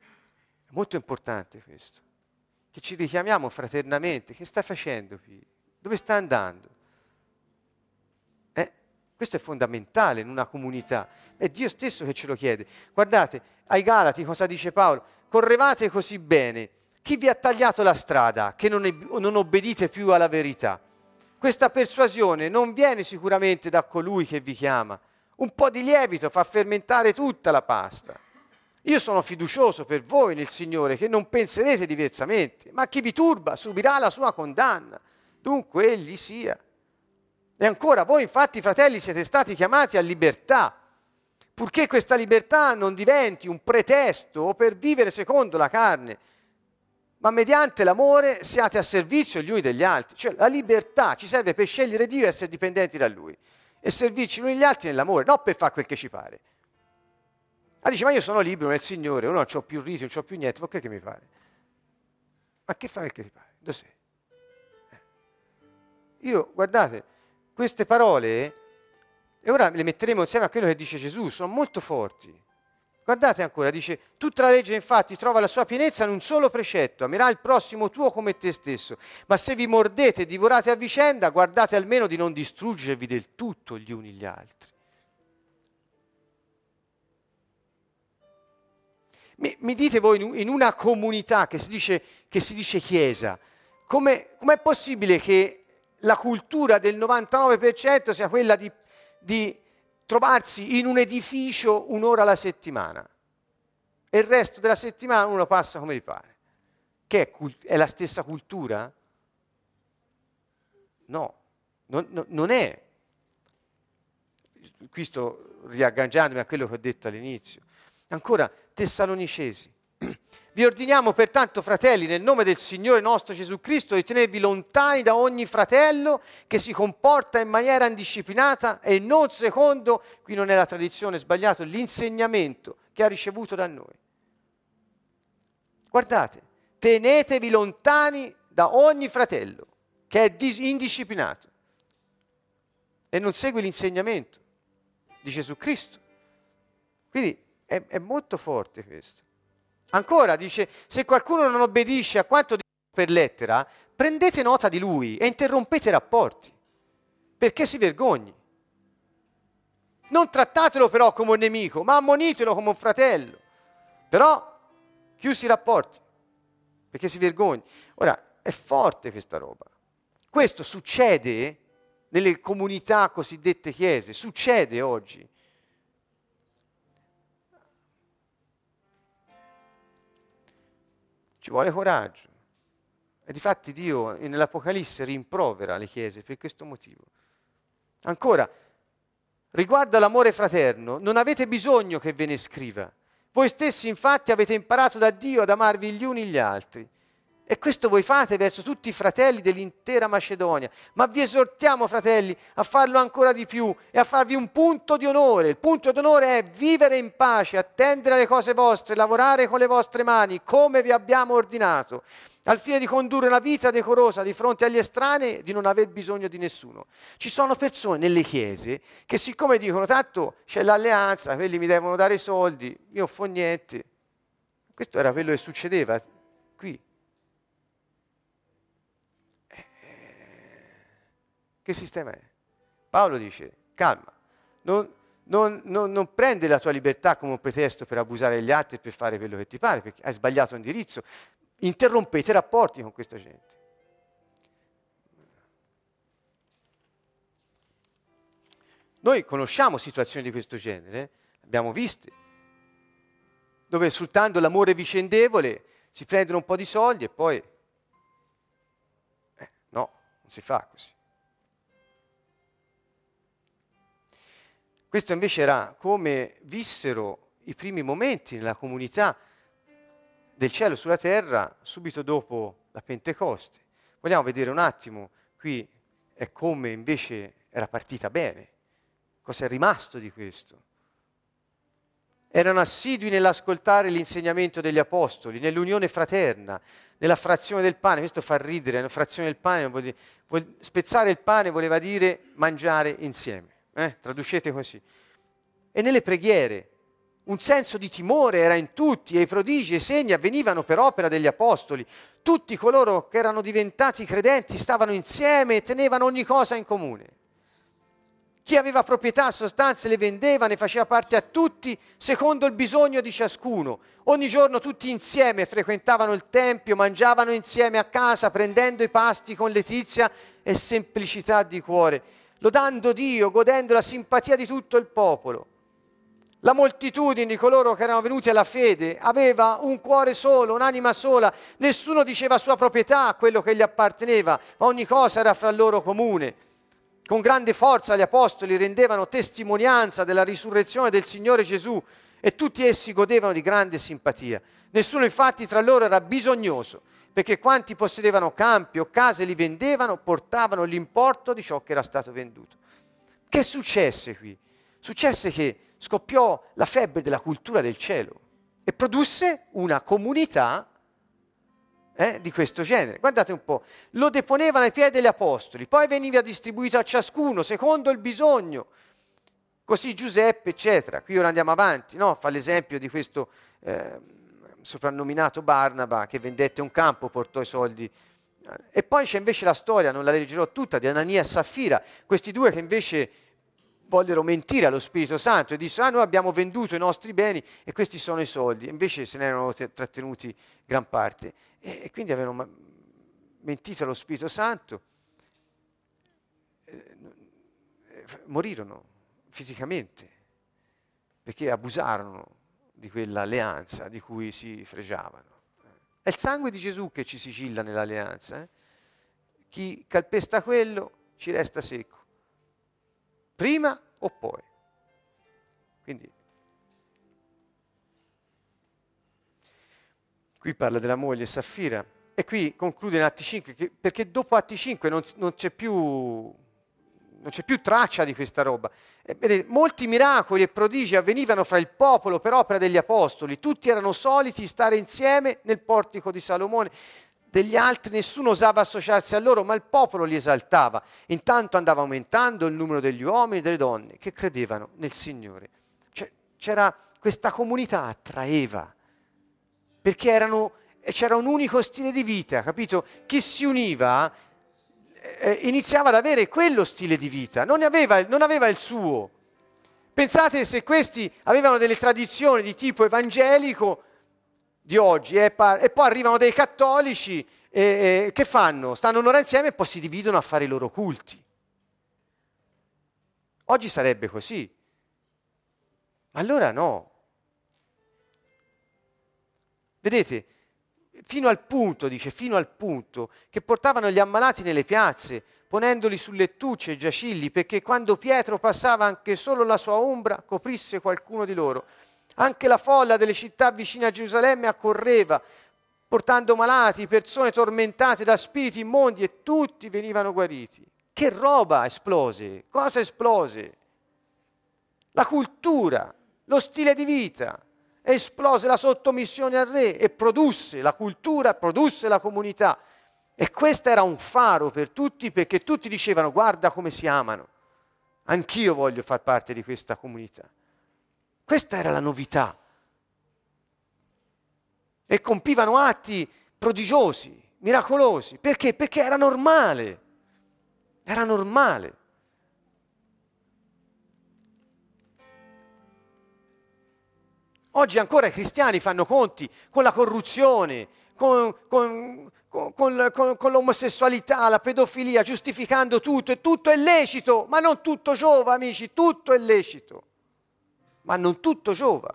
È molto importante questo, che ci richiamiamo fraternamente. Che stai facendo qui? Dove stai andando? Questo è fondamentale in una comunità. È Dio stesso che ce lo chiede. Guardate, ai Galati cosa dice Paolo? Correvate così bene. Chi vi ha tagliato la strada che non, è, non obbedite più alla verità? Questa persuasione non viene sicuramente da colui che vi chiama. Un po' di lievito fa fermentare tutta la pasta. Io sono fiducioso per voi nel Signore che non penserete diversamente, ma chi vi turba subirà la sua condanna. Dunque egli sia. E ancora, voi infatti, fratelli, siete stati chiamati a libertà, purché questa libertà non diventi un pretesto per vivere secondo la carne, ma mediante l'amore siate a servizio gli uni degli altri. Cioè la libertà ci serve per scegliere Dio e essere dipendenti da Lui e servirci gli uni gli altri nell'amore, non per fare quel che ci pare. Ma dice, ma io sono libero nel Signore, non ho più riti, non ho più niente, ma che mi pare? Ma che fa che ti pare? Dove sei? Eh. Io, guardate, queste parole, e ora le metteremo insieme a quello che dice Gesù, sono molto forti. Guardate ancora, dice, tutta la legge infatti trova la sua pienezza in un solo precetto, amerà il prossimo tuo come te stesso. Ma se vi mordete e divorate a vicenda, guardate almeno di non distruggervi del tutto gli uni gli altri. Mi, mi dite voi, in una comunità che si dice, che si dice chiesa, come è possibile che la cultura del 99% sia quella di, di trovarsi in un edificio un'ora alla settimana e il resto della settimana uno passa come gli pare? Che è, cult- è la stessa cultura? No, non, no, non è. Qui sto riagganciandomi a quello che ho detto all'inizio. Ancora, Tessalonicesi. Vi ordiniamo pertanto, fratelli, nel nome del Signore nostro Gesù Cristo, di tenervi lontani da ogni fratello che si comporta in maniera indisciplinata e non secondo, qui non è la tradizione sbagliata, l'insegnamento che ha ricevuto da noi. Guardate, tenetevi lontani da ogni fratello che è indisciplinato e non segue l'insegnamento di Gesù Cristo. Quindi è, è molto forte questo. Ancora dice, se qualcuno non obbedisce a quanto dice per lettera, prendete nota di lui e interrompete i rapporti, perché si vergogni. Non trattatelo però come un nemico, ma ammonitelo come un fratello. Però chiusi i rapporti, perché si vergogni. Ora, è forte questa roba. Questo succede nelle comunità cosiddette chiese, succede oggi. Ci vuole coraggio. E difatti Dio nell'Apocalisse rimprovera le chiese per questo motivo. Ancora, riguardo all'amore fraterno, non avete bisogno che ve ne scriva. Voi stessi infatti avete imparato da Dio ad amarvi gli uni gli altri. E questo voi fate verso tutti i fratelli dell'intera Macedonia. Ma vi esortiamo, fratelli, a farlo ancora di più e a farvi un punto di onore. Il punto di onore è vivere in pace, attendere alle cose vostre, lavorare con le vostre mani, come vi abbiamo ordinato, al fine di condurre una vita decorosa di fronte agli estranei e di non aver bisogno di nessuno. Ci sono persone nelle chiese che siccome dicono tanto c'è l'alleanza, quelli mi devono dare i soldi, io non fo niente. Questo era quello che succedeva qui. Che sistema è? Paolo dice, calma, non, non, non, non prende la tua libertà come un pretesto per abusare degli altri e per fare quello che ti pare, perché hai sbagliato indirizzo. Interrompete i rapporti con questa gente. Noi conosciamo situazioni di questo genere, abbiamo viste, dove sfruttando l'amore vicendevole si prendono un po' di soldi e poi... Eh, no, non si fa così. Questo invece era come vissero i primi momenti nella comunità del cielo sulla terra subito dopo la Pentecoste. Vogliamo vedere un attimo qui è come invece era partita bene, cosa è rimasto di questo. erano assidui nell'ascoltare l'insegnamento degli apostoli, nell'unione fraterna, nella frazione del pane. Questo fa ridere, la frazione del pane, vuol dire, vuol, spezzare il pane voleva dire mangiare insieme. Eh? Traducete così. E nelle preghiere, un senso di timore era in tutti e i prodigi e i segni avvenivano per opera degli apostoli. Tutti coloro che erano diventati credenti stavano insieme e tenevano ogni cosa in comune. Chi aveva proprietà, sostanze, le vendeva, ne faceva parte a tutti secondo il bisogno di ciascuno. Ogni giorno tutti insieme frequentavano il Tempio, mangiavano insieme a casa, prendendo i pasti con letizia e semplicità di cuore, lodando Dio, godendo la simpatia di tutto il popolo. La moltitudine di coloro che erano venuti alla fede aveva un cuore solo, un'anima sola, nessuno diceva sua proprietà a quello che gli apparteneva, ma ogni cosa era fra loro comune. Con grande forza gli apostoli rendevano testimonianza della risurrezione del Signore Gesù e tutti essi godevano di grande simpatia. Nessuno infatti tra loro era bisognoso, perché quanti possedevano campi o case li vendevano, portavano l'importo di ciò che era stato venduto. Che successe qui? Successe che scoppiò la febbre della cultura del cielo e produsse una comunità eh, di questo genere. Guardate un po', lo deponevano ai piedi degli apostoli, poi veniva distribuito a ciascuno secondo il bisogno. Così Giuseppe, eccetera. Qui ora andiamo avanti, no? fa l'esempio di questo eh, soprannominato Barnaba che vendette un campo, portò i soldi. E poi c'è invece la storia, non la leggerò tutta, di Anania e Saffira, questi due che invece vollero mentire allo Spirito Santo e dissero, ah noi abbiamo venduto i nostri beni e questi sono i soldi, invece se ne erano trattenuti gran parte. E, e quindi avevano mentito allo Spirito Santo, eh, morirono fisicamente, perché abusarono di quell'alleanza di cui si fregiavano. È il sangue di Gesù che ci sigilla nell'alleanza. Eh? Chi calpesta quello ci resta secco prima o poi. Quindi qui parla della moglie Saffira e qui conclude in Atti 5 che, perché dopo Atti 5 non, non, c'è più, non, c'è più, traccia di questa roba. E, vedete, molti miracoli e prodigi avvenivano fra il popolo per opera degli apostoli, tutti erano soliti stare insieme nel portico di Salomone degli altri nessuno osava associarsi a loro, ma il popolo li esaltava. Intanto andava aumentando il numero degli uomini e delle donne che credevano nel Signore. Cioè, c'era questa comunità attraeva, perché erano, c'era un unico stile di vita, capito? Chi si univa eh, iniziava ad avere quello stile di vita, non aveva, non aveva il suo. Pensate se questi avevano delle tradizioni di tipo evangelico, di oggi eh, e poi arrivano dei cattolici e, e che fanno? Stanno un'ora insieme e poi si dividono a fare i loro culti. Oggi sarebbe così. Allora no. Vedete, fino al punto, dice, fino al punto che portavano gli ammalati nelle piazze, ponendoli su lettucce e giacilli, perché quando Pietro passava anche solo la sua ombra coprisse qualcuno di loro. Anche la folla delle città vicine a Gerusalemme accorreva, portando malati, persone tormentate da spiriti immondi e tutti venivano guariti. Che roba esplose? Cosa esplose? La cultura, lo stile di vita. Esplose la sottomissione al re e produsse la cultura, produsse la comunità. E questo era un faro per tutti perché tutti dicevano guarda come si amano. Anch'io voglio far parte di questa comunità. Questa era la novità. E compivano atti prodigiosi, miracolosi. Perché? Perché era normale. Era normale. Oggi ancora i cristiani fanno conti con la corruzione, con, con, con, con, l'omosessualità, la pedofilia, giustificando tutto, e tutto è lecito, ma non tutto giova, amici, tutto è lecito ma non tutto giova.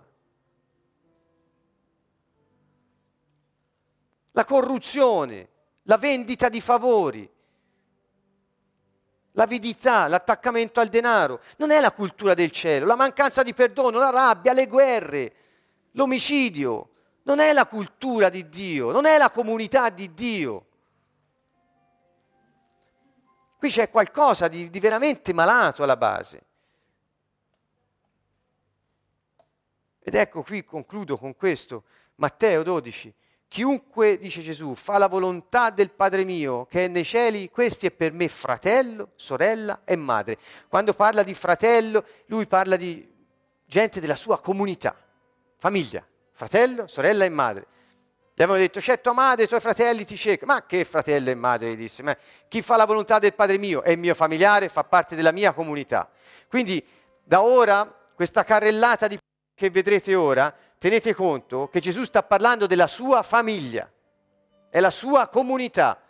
La corruzione, la vendita di favori, l'avidità, l'attaccamento al denaro, non è la cultura del cielo, la mancanza di perdono, la rabbia, le guerre, l'omicidio, non è la cultura di Dio, non è la comunità di Dio. Qui c'è qualcosa di, di veramente malato alla base. Ed ecco qui concludo con questo, Matteo 12. Chiunque, dice Gesù, fa la volontà del Padre mio che è nei cieli, questi è per me fratello, sorella e madre. Quando parla di fratello, lui parla di gente della sua comunità, famiglia, fratello, sorella e madre. Gli avevano detto, c'è tua madre, i tuoi fratelli ti cercano. Ma che fratello e madre, gli disse. Ma chi fa la volontà del Padre mio è il mio familiare, fa parte della mia comunità. Quindi da ora, questa carrellata di che vedrete ora, tenete conto che Gesù sta parlando della sua famiglia, è la sua comunità.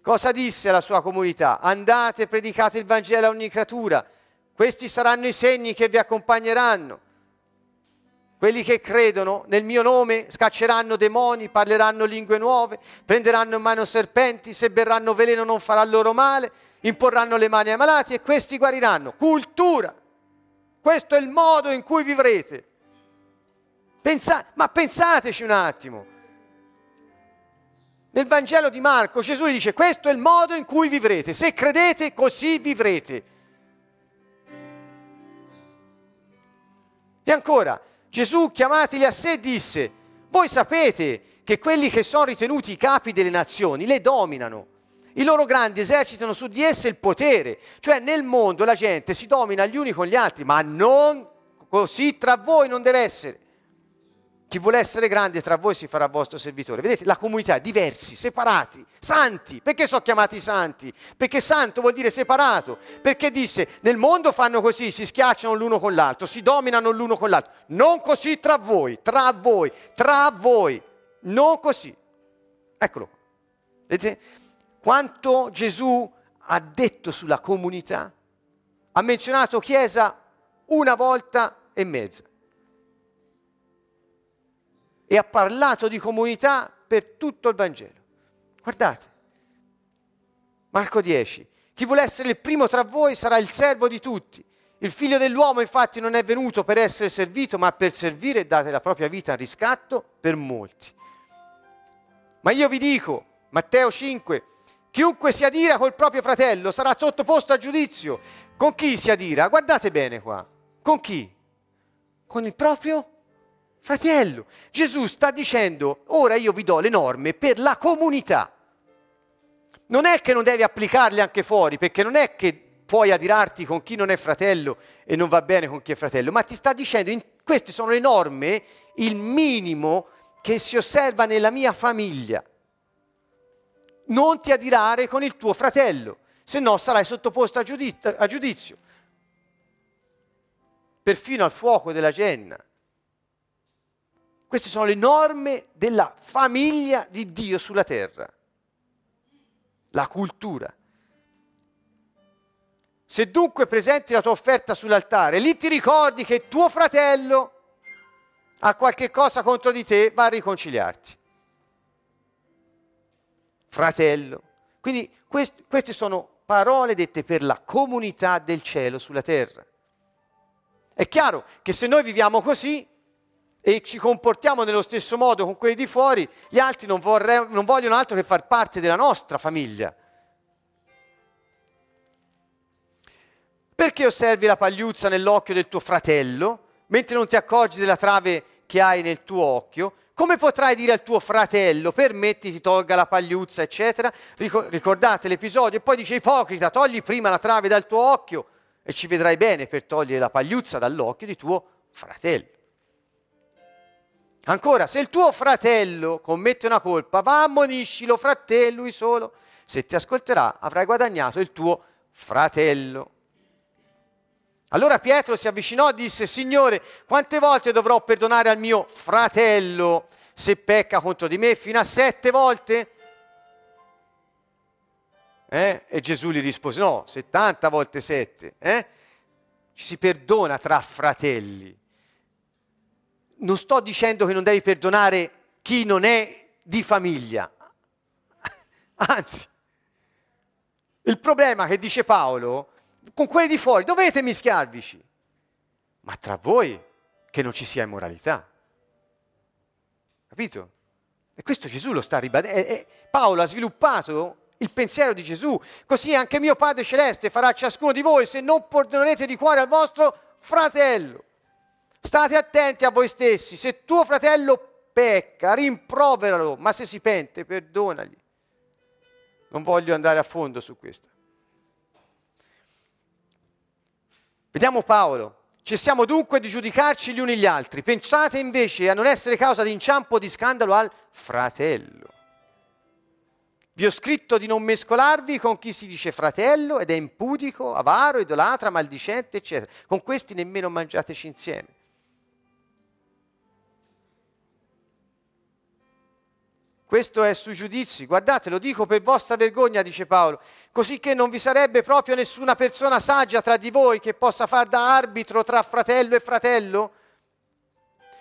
Cosa disse alla sua comunità? Andate, predicate il Vangelo a ogni creatura, questi saranno i segni che vi accompagneranno quelli che credono nel mio nome scacceranno demoni, parleranno lingue nuove, prenderanno in mano serpenti, se berranno veleno non farà loro male, imporranno le mani ai malati e questi guariranno. Cultura. Questo è il modo in cui vivrete. Pensa- ma pensateci un attimo. Nel Vangelo di Marco Gesù dice questo è il modo in cui vivrete. Se credete così vivrete. E ancora, Gesù, chiamateli a sé, disse, voi sapete che quelli che sono ritenuti i capi delle nazioni le dominano. I loro grandi esercitano su di esse il potere, cioè nel mondo la gente si domina gli uni con gli altri, ma non così tra voi non deve essere. Chi vuole essere grande tra voi si farà vostro servitore. Vedete, la comunità diversi, separati, santi. Perché sono chiamati santi? Perché santo vuol dire separato. Perché disse, nel mondo fanno così, si schiacciano l'uno con l'altro, si dominano l'uno con l'altro. Non così tra voi, tra voi, tra voi. Non così. Eccolo. Vedete? Quanto Gesù ha detto sulla comunità? Ha menzionato Chiesa una volta e mezza e ha parlato di comunità per tutto il Vangelo. Guardate, Marco 10, chi vuole essere il primo tra voi sarà il servo di tutti. Il figlio dell'uomo infatti non è venuto per essere servito, ma per servire e dare la propria vita a riscatto per molti. Ma io vi dico, Matteo 5, chiunque si adira col proprio fratello sarà sottoposto a giudizio. Con chi si adira? Guardate bene qua. Con chi? Con il proprio Fratello, Gesù sta dicendo, ora io vi do le norme per la comunità. Non è che non devi applicarle anche fuori, perché non è che puoi adirarti con chi non è fratello e non va bene con chi è fratello, ma ti sta dicendo, in, queste sono le norme, il minimo che si osserva nella mia famiglia. Non ti adirare con il tuo fratello, se no sarai sottoposto a, giudizio, a giudizio perfino al fuoco della genna. Queste sono le norme della famiglia di Dio sulla terra, la cultura. Se dunque presenti la tua offerta sull'altare, lì ti ricordi che tuo fratello ha qualche cosa contro di te, va a riconciliarti. Fratello. Quindi quest- queste sono parole dette per la comunità del cielo sulla terra. È chiaro che se noi viviamo così, e ci comportiamo nello stesso modo con quelli di fuori, gli altri non, vorrei, non vogliono altro che far parte della nostra famiglia. Perché osservi la pagliuzza nell'occhio del tuo fratello, mentre non ti accorgi della trave che hai nel tuo occhio? Come potrai dire al tuo fratello, permetti ti tolga la pagliuzza, eccetera? Ricordate l'episodio? E poi dice, ipocrita, togli prima la trave dal tuo occhio e ci vedrai bene per togliere la pagliuzza dall'occhio di tuo fratello. Ancora, se il tuo fratello commette una colpa, va ammoniscilo, fratello, lui solo. Se ti ascolterà, avrai guadagnato il tuo fratello. Allora Pietro si avvicinò e disse, Signore, quante volte dovrò perdonare al mio fratello se pecca contro di me? Fino a sette volte? Eh? E Gesù gli rispose, no, 70 volte sette. Eh? Ci si perdona tra fratelli non sto dicendo che non devi perdonare chi non è di famiglia. Anzi, il problema che dice Paolo, con quelli di fuori dovete mischiarvici, ma tra voi che non ci sia immoralità. Capito? E questo Gesù lo sta ribadendo. Paolo ha sviluppato il pensiero di Gesù. Così anche mio Padre Celeste farà a ciascuno di voi se non perdonerete di cuore al vostro fratello. State attenti a voi stessi, se tuo fratello pecca, rimproveralo, ma se si pente, perdonagli. Non voglio andare a fondo su questo. Vediamo Paolo. Cessiamo dunque di giudicarci gli uni gli altri. Pensate invece a non essere causa di inciampo o di scandalo al fratello. Vi ho scritto di non mescolarvi con chi si dice fratello ed è impudico, avaro, idolatra, maldicente, eccetera. Con questi nemmeno mangiateci insieme. Questo è sui giudizi. Guardate, lo dico per vostra vergogna, dice Paolo, così che non vi sarebbe proprio nessuna persona saggia tra di voi che possa far da arbitro tra fratello e fratello?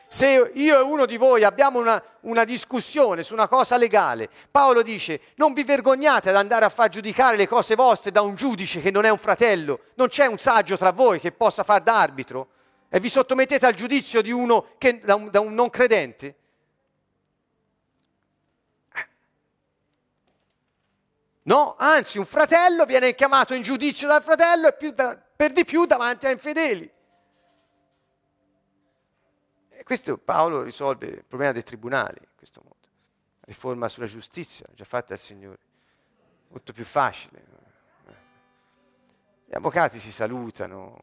Se io e uno di voi abbiamo una, una, discussione su una cosa legale, Paolo dice non vi vergognate ad andare a far giudicare le cose vostre da un giudice che non è un fratello, non c'è un saggio tra voi che possa far da arbitro e vi sottomettete al giudizio di uno che, da, un, da un non credente? No, anzi un fratello viene chiamato in giudizio dal fratello e da, per di più davanti a infedeli. E questo Paolo risolve il problema dei tribunali in questo modo. Riforma sulla giustizia, già fatta dal Signore. Molto più facile. Gli avvocati si salutano,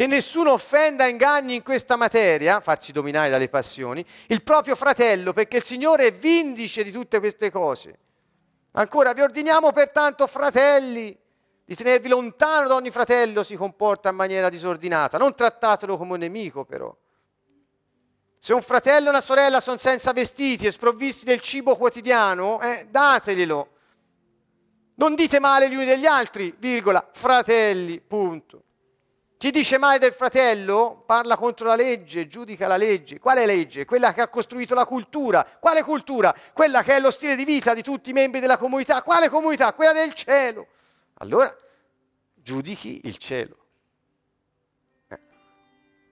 che nessuno offenda inganni in questa materia, farsi dominare dalle passioni, il proprio fratello, perché il Signore è vindice di tutte queste cose. Ancora, vi ordiniamo pertanto, fratelli, di tenervi lontano da ogni fratello si comporta in maniera disordinata, non trattatelo come un nemico però. Se un fratello e una sorella sono senza vestiti e sprovvisti del cibo quotidiano, eh, dateglielo. Non dite male gli uni degli altri, virgola, fratelli, punto. Chi dice male del fratello parla contro la legge, giudica la legge. Quale legge? Quella che ha costruito la cultura. Quale cultura? Quella che è lo stile di vita di tutti i membri della comunità. Quale comunità? Quella del cielo. Allora giudichi il cielo. Eh.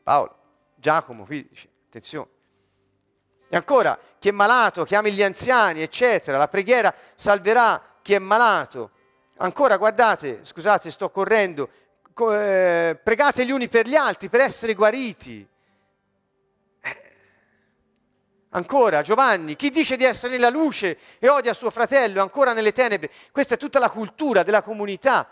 Paolo, Giacomo qui dice, attenzione. E ancora, chi è malato, chiami gli anziani, eccetera. La preghiera salverà chi è malato. Ancora, guardate, scusate, sto correndo, eh, pregate gli uni per gli altri per essere guariti. Eh. Ancora, Giovanni, chi dice di essere nella luce e odia suo fratello ancora nelle tenebre? Questa è tutta la cultura della comunità.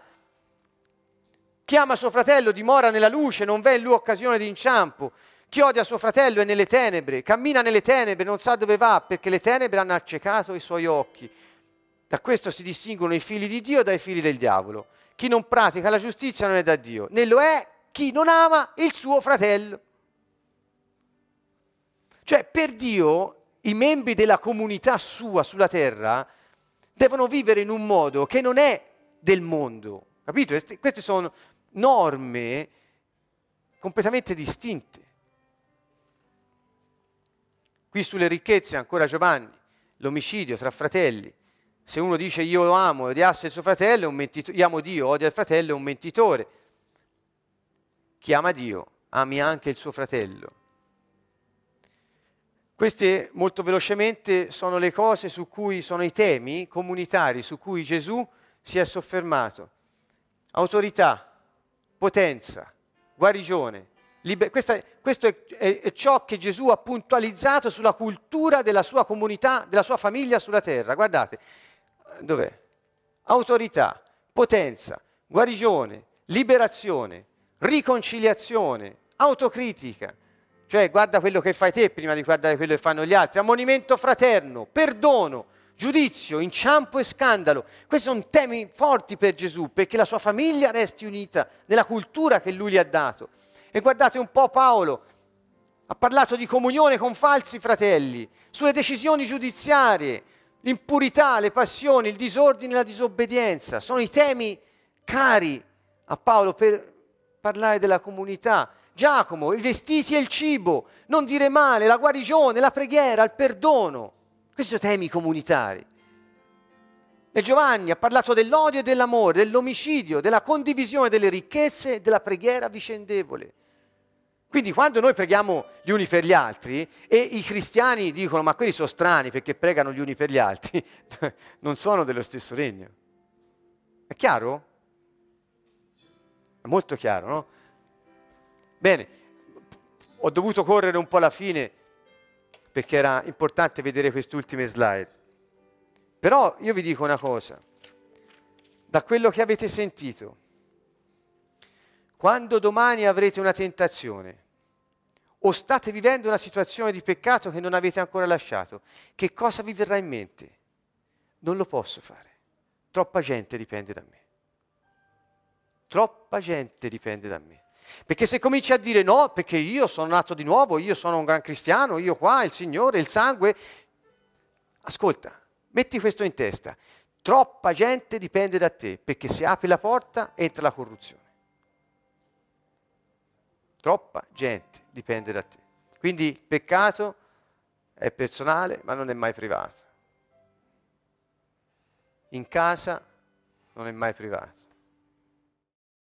Chi ama suo fratello dimora nella luce, non v'è in lui occasione di inciampo. Chi odia suo fratello è nelle tenebre, cammina nelle tenebre, non sa dove va, perché le tenebre hanno accecato i suoi occhi. Da questo si distinguono i figli di Dio dai figli del diavolo. Chi non pratica la giustizia non è da Dio, né lo è chi non ama il suo fratello. Cioè, per Dio, i membri della comunità sua sulla terra devono vivere in un modo che non è del mondo. Capito? Queste sono norme completamente distinte. Qui sulle ricchezze, ancora Giovanni, l'omicidio tra fratelli, se uno dice io lo amo e odiasse il suo fratello, è un. Io amo Dio, odia il fratello, è un mentitore. Chi ama Dio, ami anche il suo fratello. Queste molto velocemente sono le cose su cui sono i temi comunitari su cui Gesù si è soffermato. Autorità, potenza, guarigione. Liber- questa, questo è, è, è ciò che Gesù ha puntualizzato sulla cultura della sua comunità, della sua famiglia sulla terra. Guardate, dov'è? Autorità, potenza, guarigione, liberazione, riconciliazione, autocritica. Cioè guarda quello che fai te prima di guardare quello che fanno gli altri. Ammonimento fraterno, perdono, giudizio, inciampo e scandalo. Questi sono temi forti per Gesù perché la sua famiglia resti unita nella cultura che lui gli ha dato. E guardate un po' Paolo, ha parlato di comunione con falsi fratelli, sulle decisioni giudiziarie, l'impurità, le passioni, il disordine e la disobbedienza. Sono i temi cari a Paolo per parlare della comunità. Giacomo, i vestiti e il cibo, non dire male, la guarigione, la preghiera, il perdono. Questi sono temi comunitari. E Giovanni ha parlato dell'odio e dell'amore, dell'omicidio, della condivisione delle ricchezze e della preghiera vicendevole. Quindi quando noi preghiamo gli uni per gli altri e i cristiani dicono ma quelli sono strani perché pregano gli uni per gli altri, non sono dello stesso regno. È chiaro? È molto chiaro, no? Bene, ho dovuto correre un po' alla fine perché era importante vedere queste ultime slide. Però io vi dico una cosa, da quello che avete sentito, quando domani avrete una tentazione o state vivendo una situazione di peccato che non avete ancora lasciato, che cosa vi verrà in mente? Non lo posso fare. Troppa gente dipende da me. Troppa gente dipende da me. Perché se cominci a dire no, perché io sono nato di nuovo, io sono un gran cristiano, io qua, il Signore, il sangue, ascolta, metti questo in testa. Troppa gente dipende da te, perché se apri la porta entra la corruzione. Troppa gente dipende da te. Quindi il peccato è personale, ma non è mai privato. In casa non è mai privato.